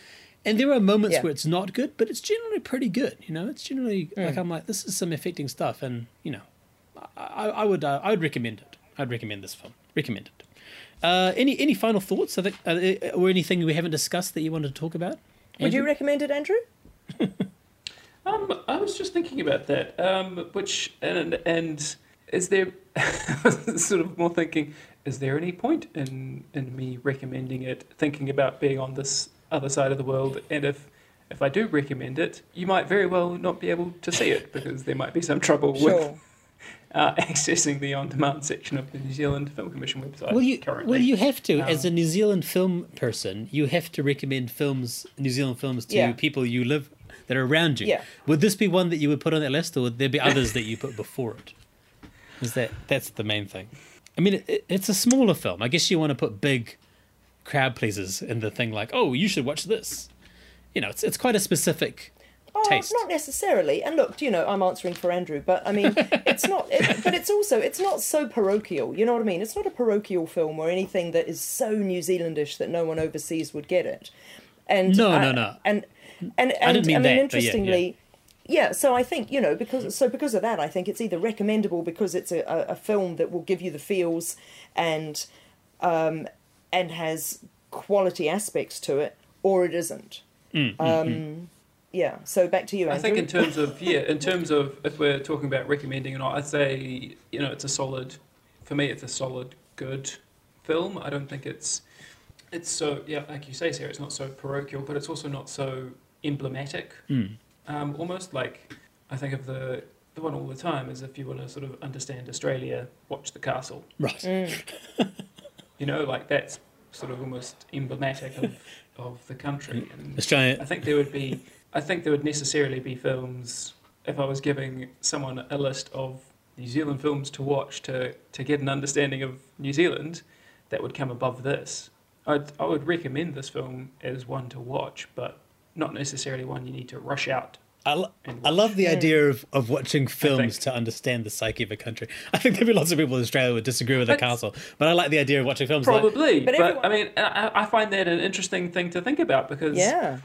And there are moments Yeah. where it's not good, but it's generally pretty good. You know, it's generally Mm. like I'm like this is some affecting stuff, and you know, I, I, I would uh, I would recommend it. I'd recommend this film. Recommend it. Uh, any any final thoughts? I think, uh, or anything we haven't discussed that you wanted to talk about? Would you recommend it, Andrew? Um, I was just thinking about that. Um, which and and is there sort of more thinking? Is there any point in in me recommending it? Thinking about being on this other side of the world, and if if I do recommend it, you might very well not be able to see it because there might be some trouble with uh, accessing the on-demand section of the New Zealand Film Commission website. Well, you currently. well you have to as Um, a New Zealand film person. You have to recommend films, New Zealand films, to Yeah. people you live that are around you. Yeah. Would this be one that you would put on that list, or would there be others that you put before it? Is that that's the main thing? I mean, it, it's a smaller film. I guess you want to put big crowd pleasers in the thing, like, oh, you should watch this. You know, it's it's quite a specific Oh, taste. not necessarily. And look, you know, I'm answering for Andrew, but I mean, it's not. It, but it's also it's not so parochial. You know what I mean? It's not a parochial film or anything that is so New Zealandish that no one overseas would get it. And No, I- no, no. And and and didn't mean I mean, that, but yeah, interestingly. Yeah, so I think you know because so because of that, I think it's either recommendable because it's a, a, a film that will give you the feels and um, and has quality aspects to it, or it isn't. Mm, mm, um, mm. yeah. So back to you, I think in terms of yeah, in terms of if we're talking about recommending or not, I'd say you know it's a solid. For me, it's a solid, good film. I don't think it's it's so yeah, like you say, Sarah. It's not so parochial, but it's also not so emblematic. Hmm. Um, almost like I think of the the one all the time is if you want to sort of understand Australia, watch The Castle. right. You know, like that's sort of almost emblematic of, of the country. Mm. And I think there would be, I think there would necessarily be films. If I was giving someone a list of New Zealand films to watch to to get an understanding of New Zealand, that would come above this. I'd, I would recommend this film as one to watch, but not necessarily one you need to rush out. I, lo- I love the idea of, of watching films to understand the psyche of a country. I think there'd be lots of people in Australia who would disagree with the That's- castle, but I like the idea of watching films. like- Probably, But but, everyone- I mean, I, I find that an interesting thing to think about because yeah.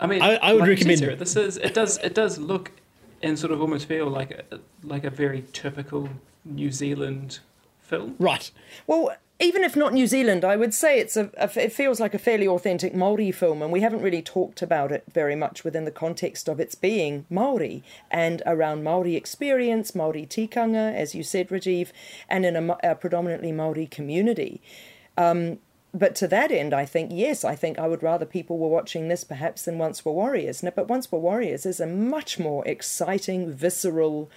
I mean, I- I would like recommend- Sarah, this is it does it does look and sort of almost feel like a, like a very typical New Zealand film. Right. Well, even if not New Zealand, I would say it's a, a, it feels like a fairly authentic Maori film, and we haven't really talked about it very much within the context of its being Maori and around Maori experience, Maori tikanga, as you said, Rajeev, and in a, a predominantly Maori community. Um, but to that end, I think yes, I think I would rather people were watching this perhaps than Once Were Warriors. But Once Were Warriors is a much more exciting, visceral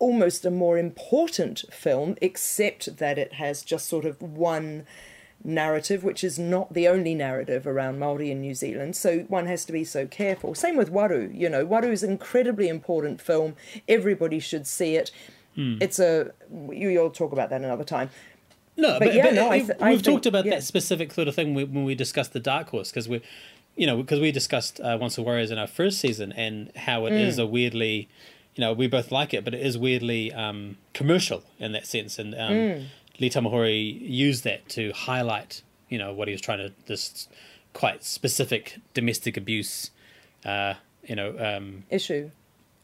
almost a more important film, except that it has just sort of one narrative, which is not the only narrative around Maori in New Zealand. So one has to be so careful. Same with Waru. You know, Waru is an incredibly important film. Everybody should see it. Hmm. It's a you, you'll talk about that another time. No, But but, yeah, but no, th- I we've think- talked about yeah. that specific sort of thing when we discussed the Dark Horse because we, you know, because we discussed uh, Once the Warriors in our first season and how it is Mm. a weirdly, you know, we both like it, but it is weirdly um, commercial in that sense, and um, Mm. Lee Tamahori used that to highlight, you know, what he was trying to this quite specific domestic abuse, uh, you know, um, issue.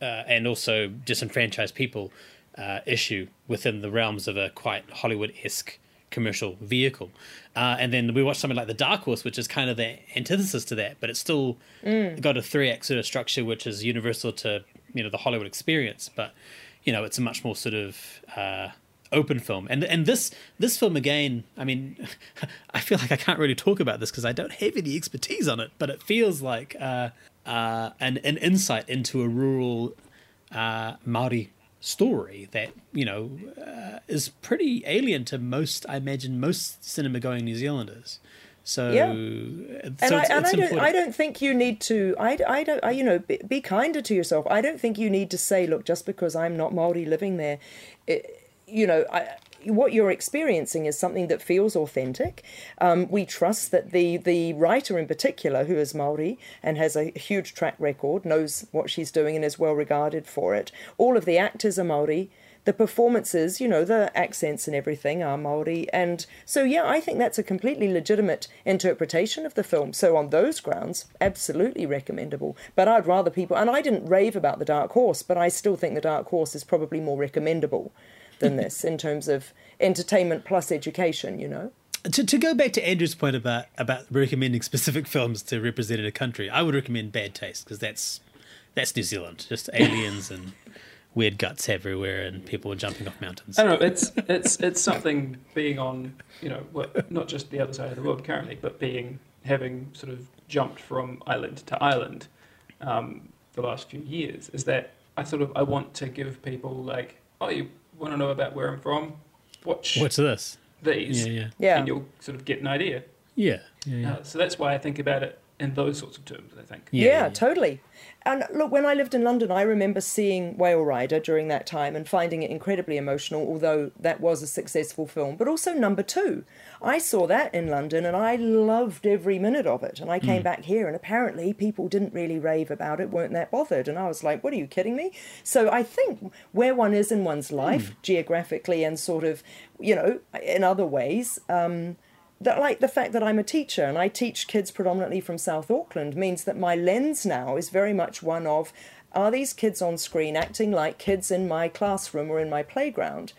uh, and also disenfranchised people uh, issue within the realms of a quite Hollywood esque commercial vehicle. Uh, and then we watched something like The Dark Horse, which is kind of the antithesis to that, but it's still Mm. got a three act sort of structure which is universal to you know the Hollywood experience, but you know it's a much more sort of uh, open film. And and this this film again, I mean, I feel like I can't really talk about this because I don't have any expertise on it, but it feels like uh, uh, an an insight into a rural uh, Maori story that you know uh, is pretty alien to most, I imagine, most cinema going New Zealanders. So, Yeah. so and it's, I, and it's I don't, important. I don't think you need to. I, I don't. I, you know, be, be kinder to yourself. I don't think you need to say, look, just because I'm not Maori living there, it, you know, I, what you're experiencing is something that feels authentic. Um, we trust that the the writer in particular, who is Maori and has a huge track record, knows what she's doing and is well regarded for it. All of the actors are Maori. The performances, you know, the accents and everything are Maori, and so yeah, I think that's a completely legitimate interpretation of the film. So on those grounds, absolutely recommendable. But I'd rather people, and I didn't rave about the Dark Horse, but I still think the Dark Horse is probably more recommendable than mm. this in terms of entertainment plus education. You know. to, to go back to Andrew's point about about recommending specific films to represent a country, I would recommend Bad Taste because that's that's New Zealand, just aliens and weird guts everywhere and people were jumping off mountains. I don't know. It's it's it's something being on you know well, not just the other side of the world currently, but being having sort of jumped from island to island um, the last few years. Is that I sort of I want to give people like oh you want to know about where I'm from, watch What's this? these, Yeah, yeah. Yeah. and you'll sort of get an idea. Yeah, yeah, yeah. Uh, so that's why I think about it in those sorts of terms. I think. Yeah, totally. And look, when I lived in London, I remember seeing Whale Rider during that time and finding it incredibly emotional, although that was a successful film. But also number two. I saw that in London and I loved every minute of it. And I came Mm. back here and apparently people didn't really rave about it, weren't that bothered. And I was like, what are you kidding me? So I think where one is in one's life, geographically and sort of, you know, in other ways, um, that like the fact that I'm a teacher and I teach kids predominantly from South Auckland means that my lens now is very much one of are these kids on screen acting like kids in my classroom or in my playground?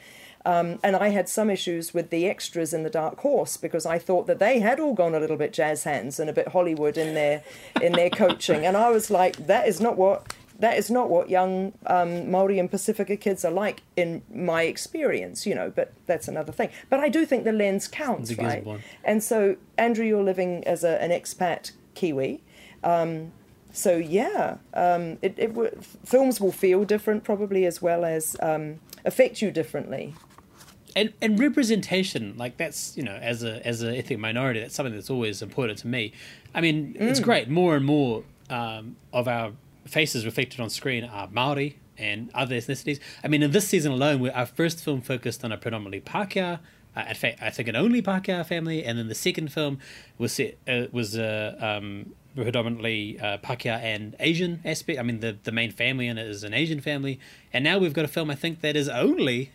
Um, and I had some issues with the extras in the Dark Horse because I thought that they had all gone a little bit jazz hands and a bit Hollywood in their in their coaching, and I was like, that is not what that is not what young um, Maori and Pacifica kids are like in my experience, you know. But that's another thing. But I do think the lens counts, It's good right? one. And so, Andrew, you're living as a, an expat Kiwi. Um, so yeah, um, it, it w- films will feel different probably as well as um, affect you differently. and and representation like that's you know as a as a ethnic minority that's something that's always important to me i mean it's Mm. great more and more um, of our faces reflected on screen are maori and other ethnicities. I mean in this season alone our first film focused on a predominantly Pākehā uh, I think an only Pākehā family, and then the second film was set, uh, was uh, um, predominantly uh, Pākehā and Asian aspect. I mean, the the main family in it is an Asian family, and now we've got a film I think that is only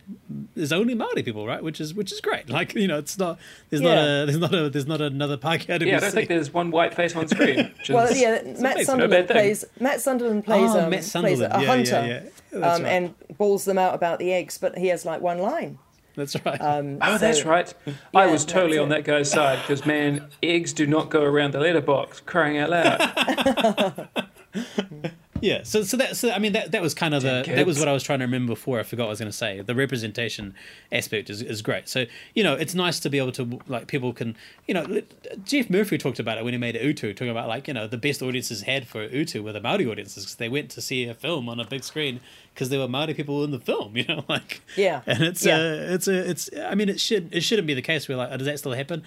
is only Maori people, right? Which is which is great. Like you know, it's not there's not a there's not a there's not another Pākehā to be. Yeah, I don't think there's one white face on screen. Well, is, yeah, Matt amazing, no Sunderland plays Matt Sunderland plays, Oh, um, Matt plays Sunderland. a Yeah, yeah, hunter yeah. That's um, right. and balls them out about the eggs, but he has like one line. That's right. Um, Oh, so- that's right. I was totally on that guy's side because, man, eggs do not go around the letterbox. Crying out loud. Yeah, so so that so I mean that that was kind of the that was what I was trying to remember before. I forgot what I was going to say. The representation aspect is, is great. So you know, it's nice to be able to like people can you know Geoff Murphy talked about it when he made Utu, talking about like you know the best audiences had for Utu were the Maori audiences because they went to see a film on a big screen because there were Maori people in the film. You know, like Yeah. and it's Yeah. uh, it's a it's I mean it should it shouldn't be the case where like oh, does that still happen?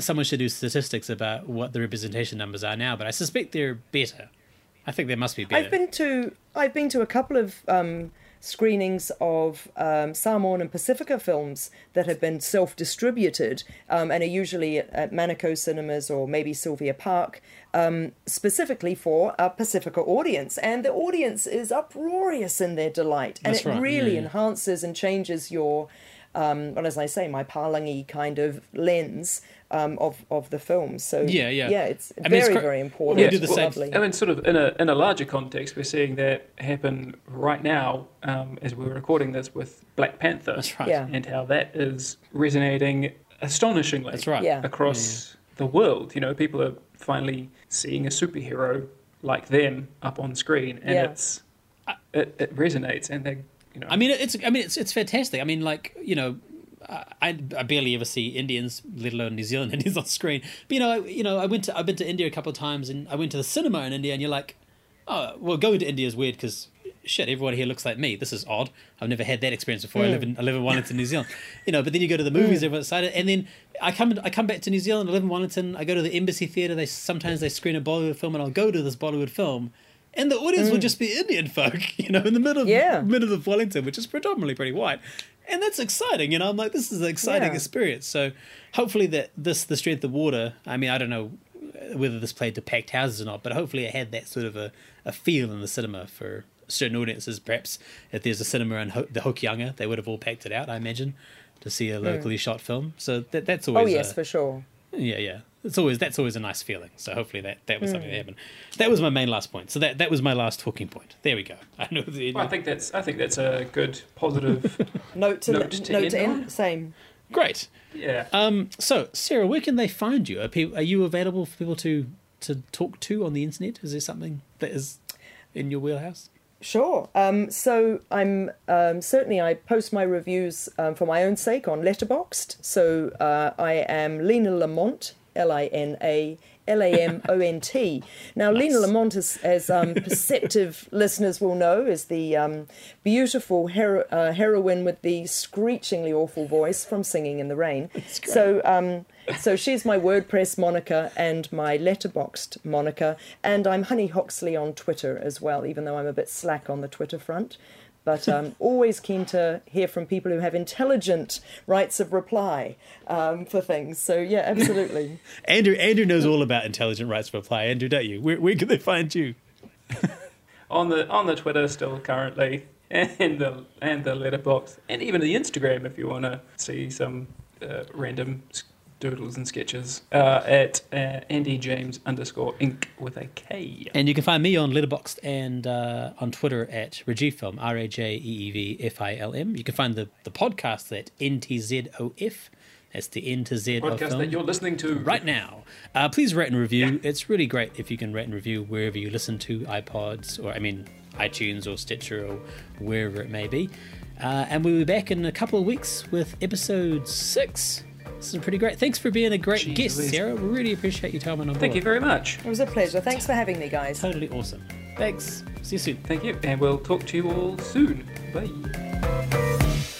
Someone should do statistics about what the representation numbers are now, but I suspect they're better. I think there must be better. I've been to I've been to a couple of um, screenings of um, Samoan and Pacifica films that have been self-distributed um, and are usually at, at Manukau Cinemas or maybe Sylvia Park, um, specifically for a Pacifica audience, and the audience is uproarious in their delight, and That's it right, really yeah. enhances and changes your. Um, well, as I say, my Palangi kind of lens um, of of the film. So Yeah, yeah. yeah, it's I mean, it's very cr- very we important. do the same- Lovely. I mean, sort of in a in a larger context, we're seeing that happen right now um, as we're recording this with Black Panther. That's right. Yeah. And how that is resonating astonishingly. That's right. Yeah. Across the world, you know, people are finally seeing a superhero like them up on screen, and Yeah. it's it, it resonates, and they, you know, I mean, it's I mean it's it's fantastic. I mean, like you know, I, I barely ever see Indians, let alone New Zealand Indians on screen. But you know, I, you know, I went to I've been to India a couple of times, and I went to the cinema in India, and you're like, oh, well, going to India is weird because shit, everyone here looks like me. This is odd. I've never had that experience before. I live in I live in Wellington, New Zealand. You know, but then you go to the movies, everyone's excited, and then I come I come back to New Zealand. I live in Wellington. I go to the Embassy Theatre. They sometimes they screen a Bollywood film, and I'll go to this Bollywood film. And the audience will mm. just be Indian folk, you know, in the middle of Yeah. middle of Wellington, which is predominantly pretty white. And that's exciting, you know. I'm like, this is an exciting Yeah. experience. So hopefully that this the strength of water. I mean, I don't know whether this played to packed houses or not, but hopefully it had that sort of a, a feel in the cinema for certain audiences. Perhaps if there's a cinema in Ho- the Hokianga, they would have all packed it out, I imagine, to see a mm. locally shot film. So that that's oh, always oh yes, a- for sure. yeah, yeah. It's always that's always a nice feeling. So hopefully that, that was something that happened. That was my main last point. So that that was my last talking point. There we go. I know the Well, I think that's I think that's a good positive. Note to Note to note end to on. end. Same. great. yeah. Um, so Sarah, where can they find you? Are, people, are you available for people to to talk to on the internet? Is there something that is in your wheelhouse? Sure. Um, so I'm um, certainly I post my reviews um, for my own sake on Letterboxd. So uh, I am Lina Lamont, L I N A L A M O N T. Now Lina Lamont, as, as um, perceptive listeners will know, is the um, beautiful hero- uh, heroine with the screechingly awful voice from Singing in the Rain. So. Um, so she's my WordPress moniker and my Letterboxd moniker, and I'm Honey Hoxley on Twitter as well, even though I'm a bit slack on the Twitter front. But um, always keen to hear from people who have intelligent rights of reply um, for things. So yeah, absolutely. Andrew Andrew knows all about intelligent rights of reply. Andrew, don't you? Where, where can they find you? on the on the Twitter still currently, and the and the letterbox, and even the Instagram if you want to see some uh, random s- doodles and sketches uh, at uh, Andy James underscore Ink with a K. And you can find me on Letterboxd and uh, on Twitter at Rajeevfilm, R A J E E V F I L M. You can find the, the podcast at NTZOF. That's the N to Z of Podcast film. that you're listening to right now. Uh, please rate and review. It's really great if you can rate and review wherever you listen to iPods or I mean iTunes or Stitcher or wherever it may be. Uh, and we'll be back in a couple of weeks with episode six. This is pretty great. Thanks for being a great Jeez guest, Louise. Sarah. We really appreciate you coming on board. Thank you very much. it was a pleasure. Thanks for having me, guys. Totally awesome. Thanks. See you soon. Thank you, and we'll talk to you all soon. Bye.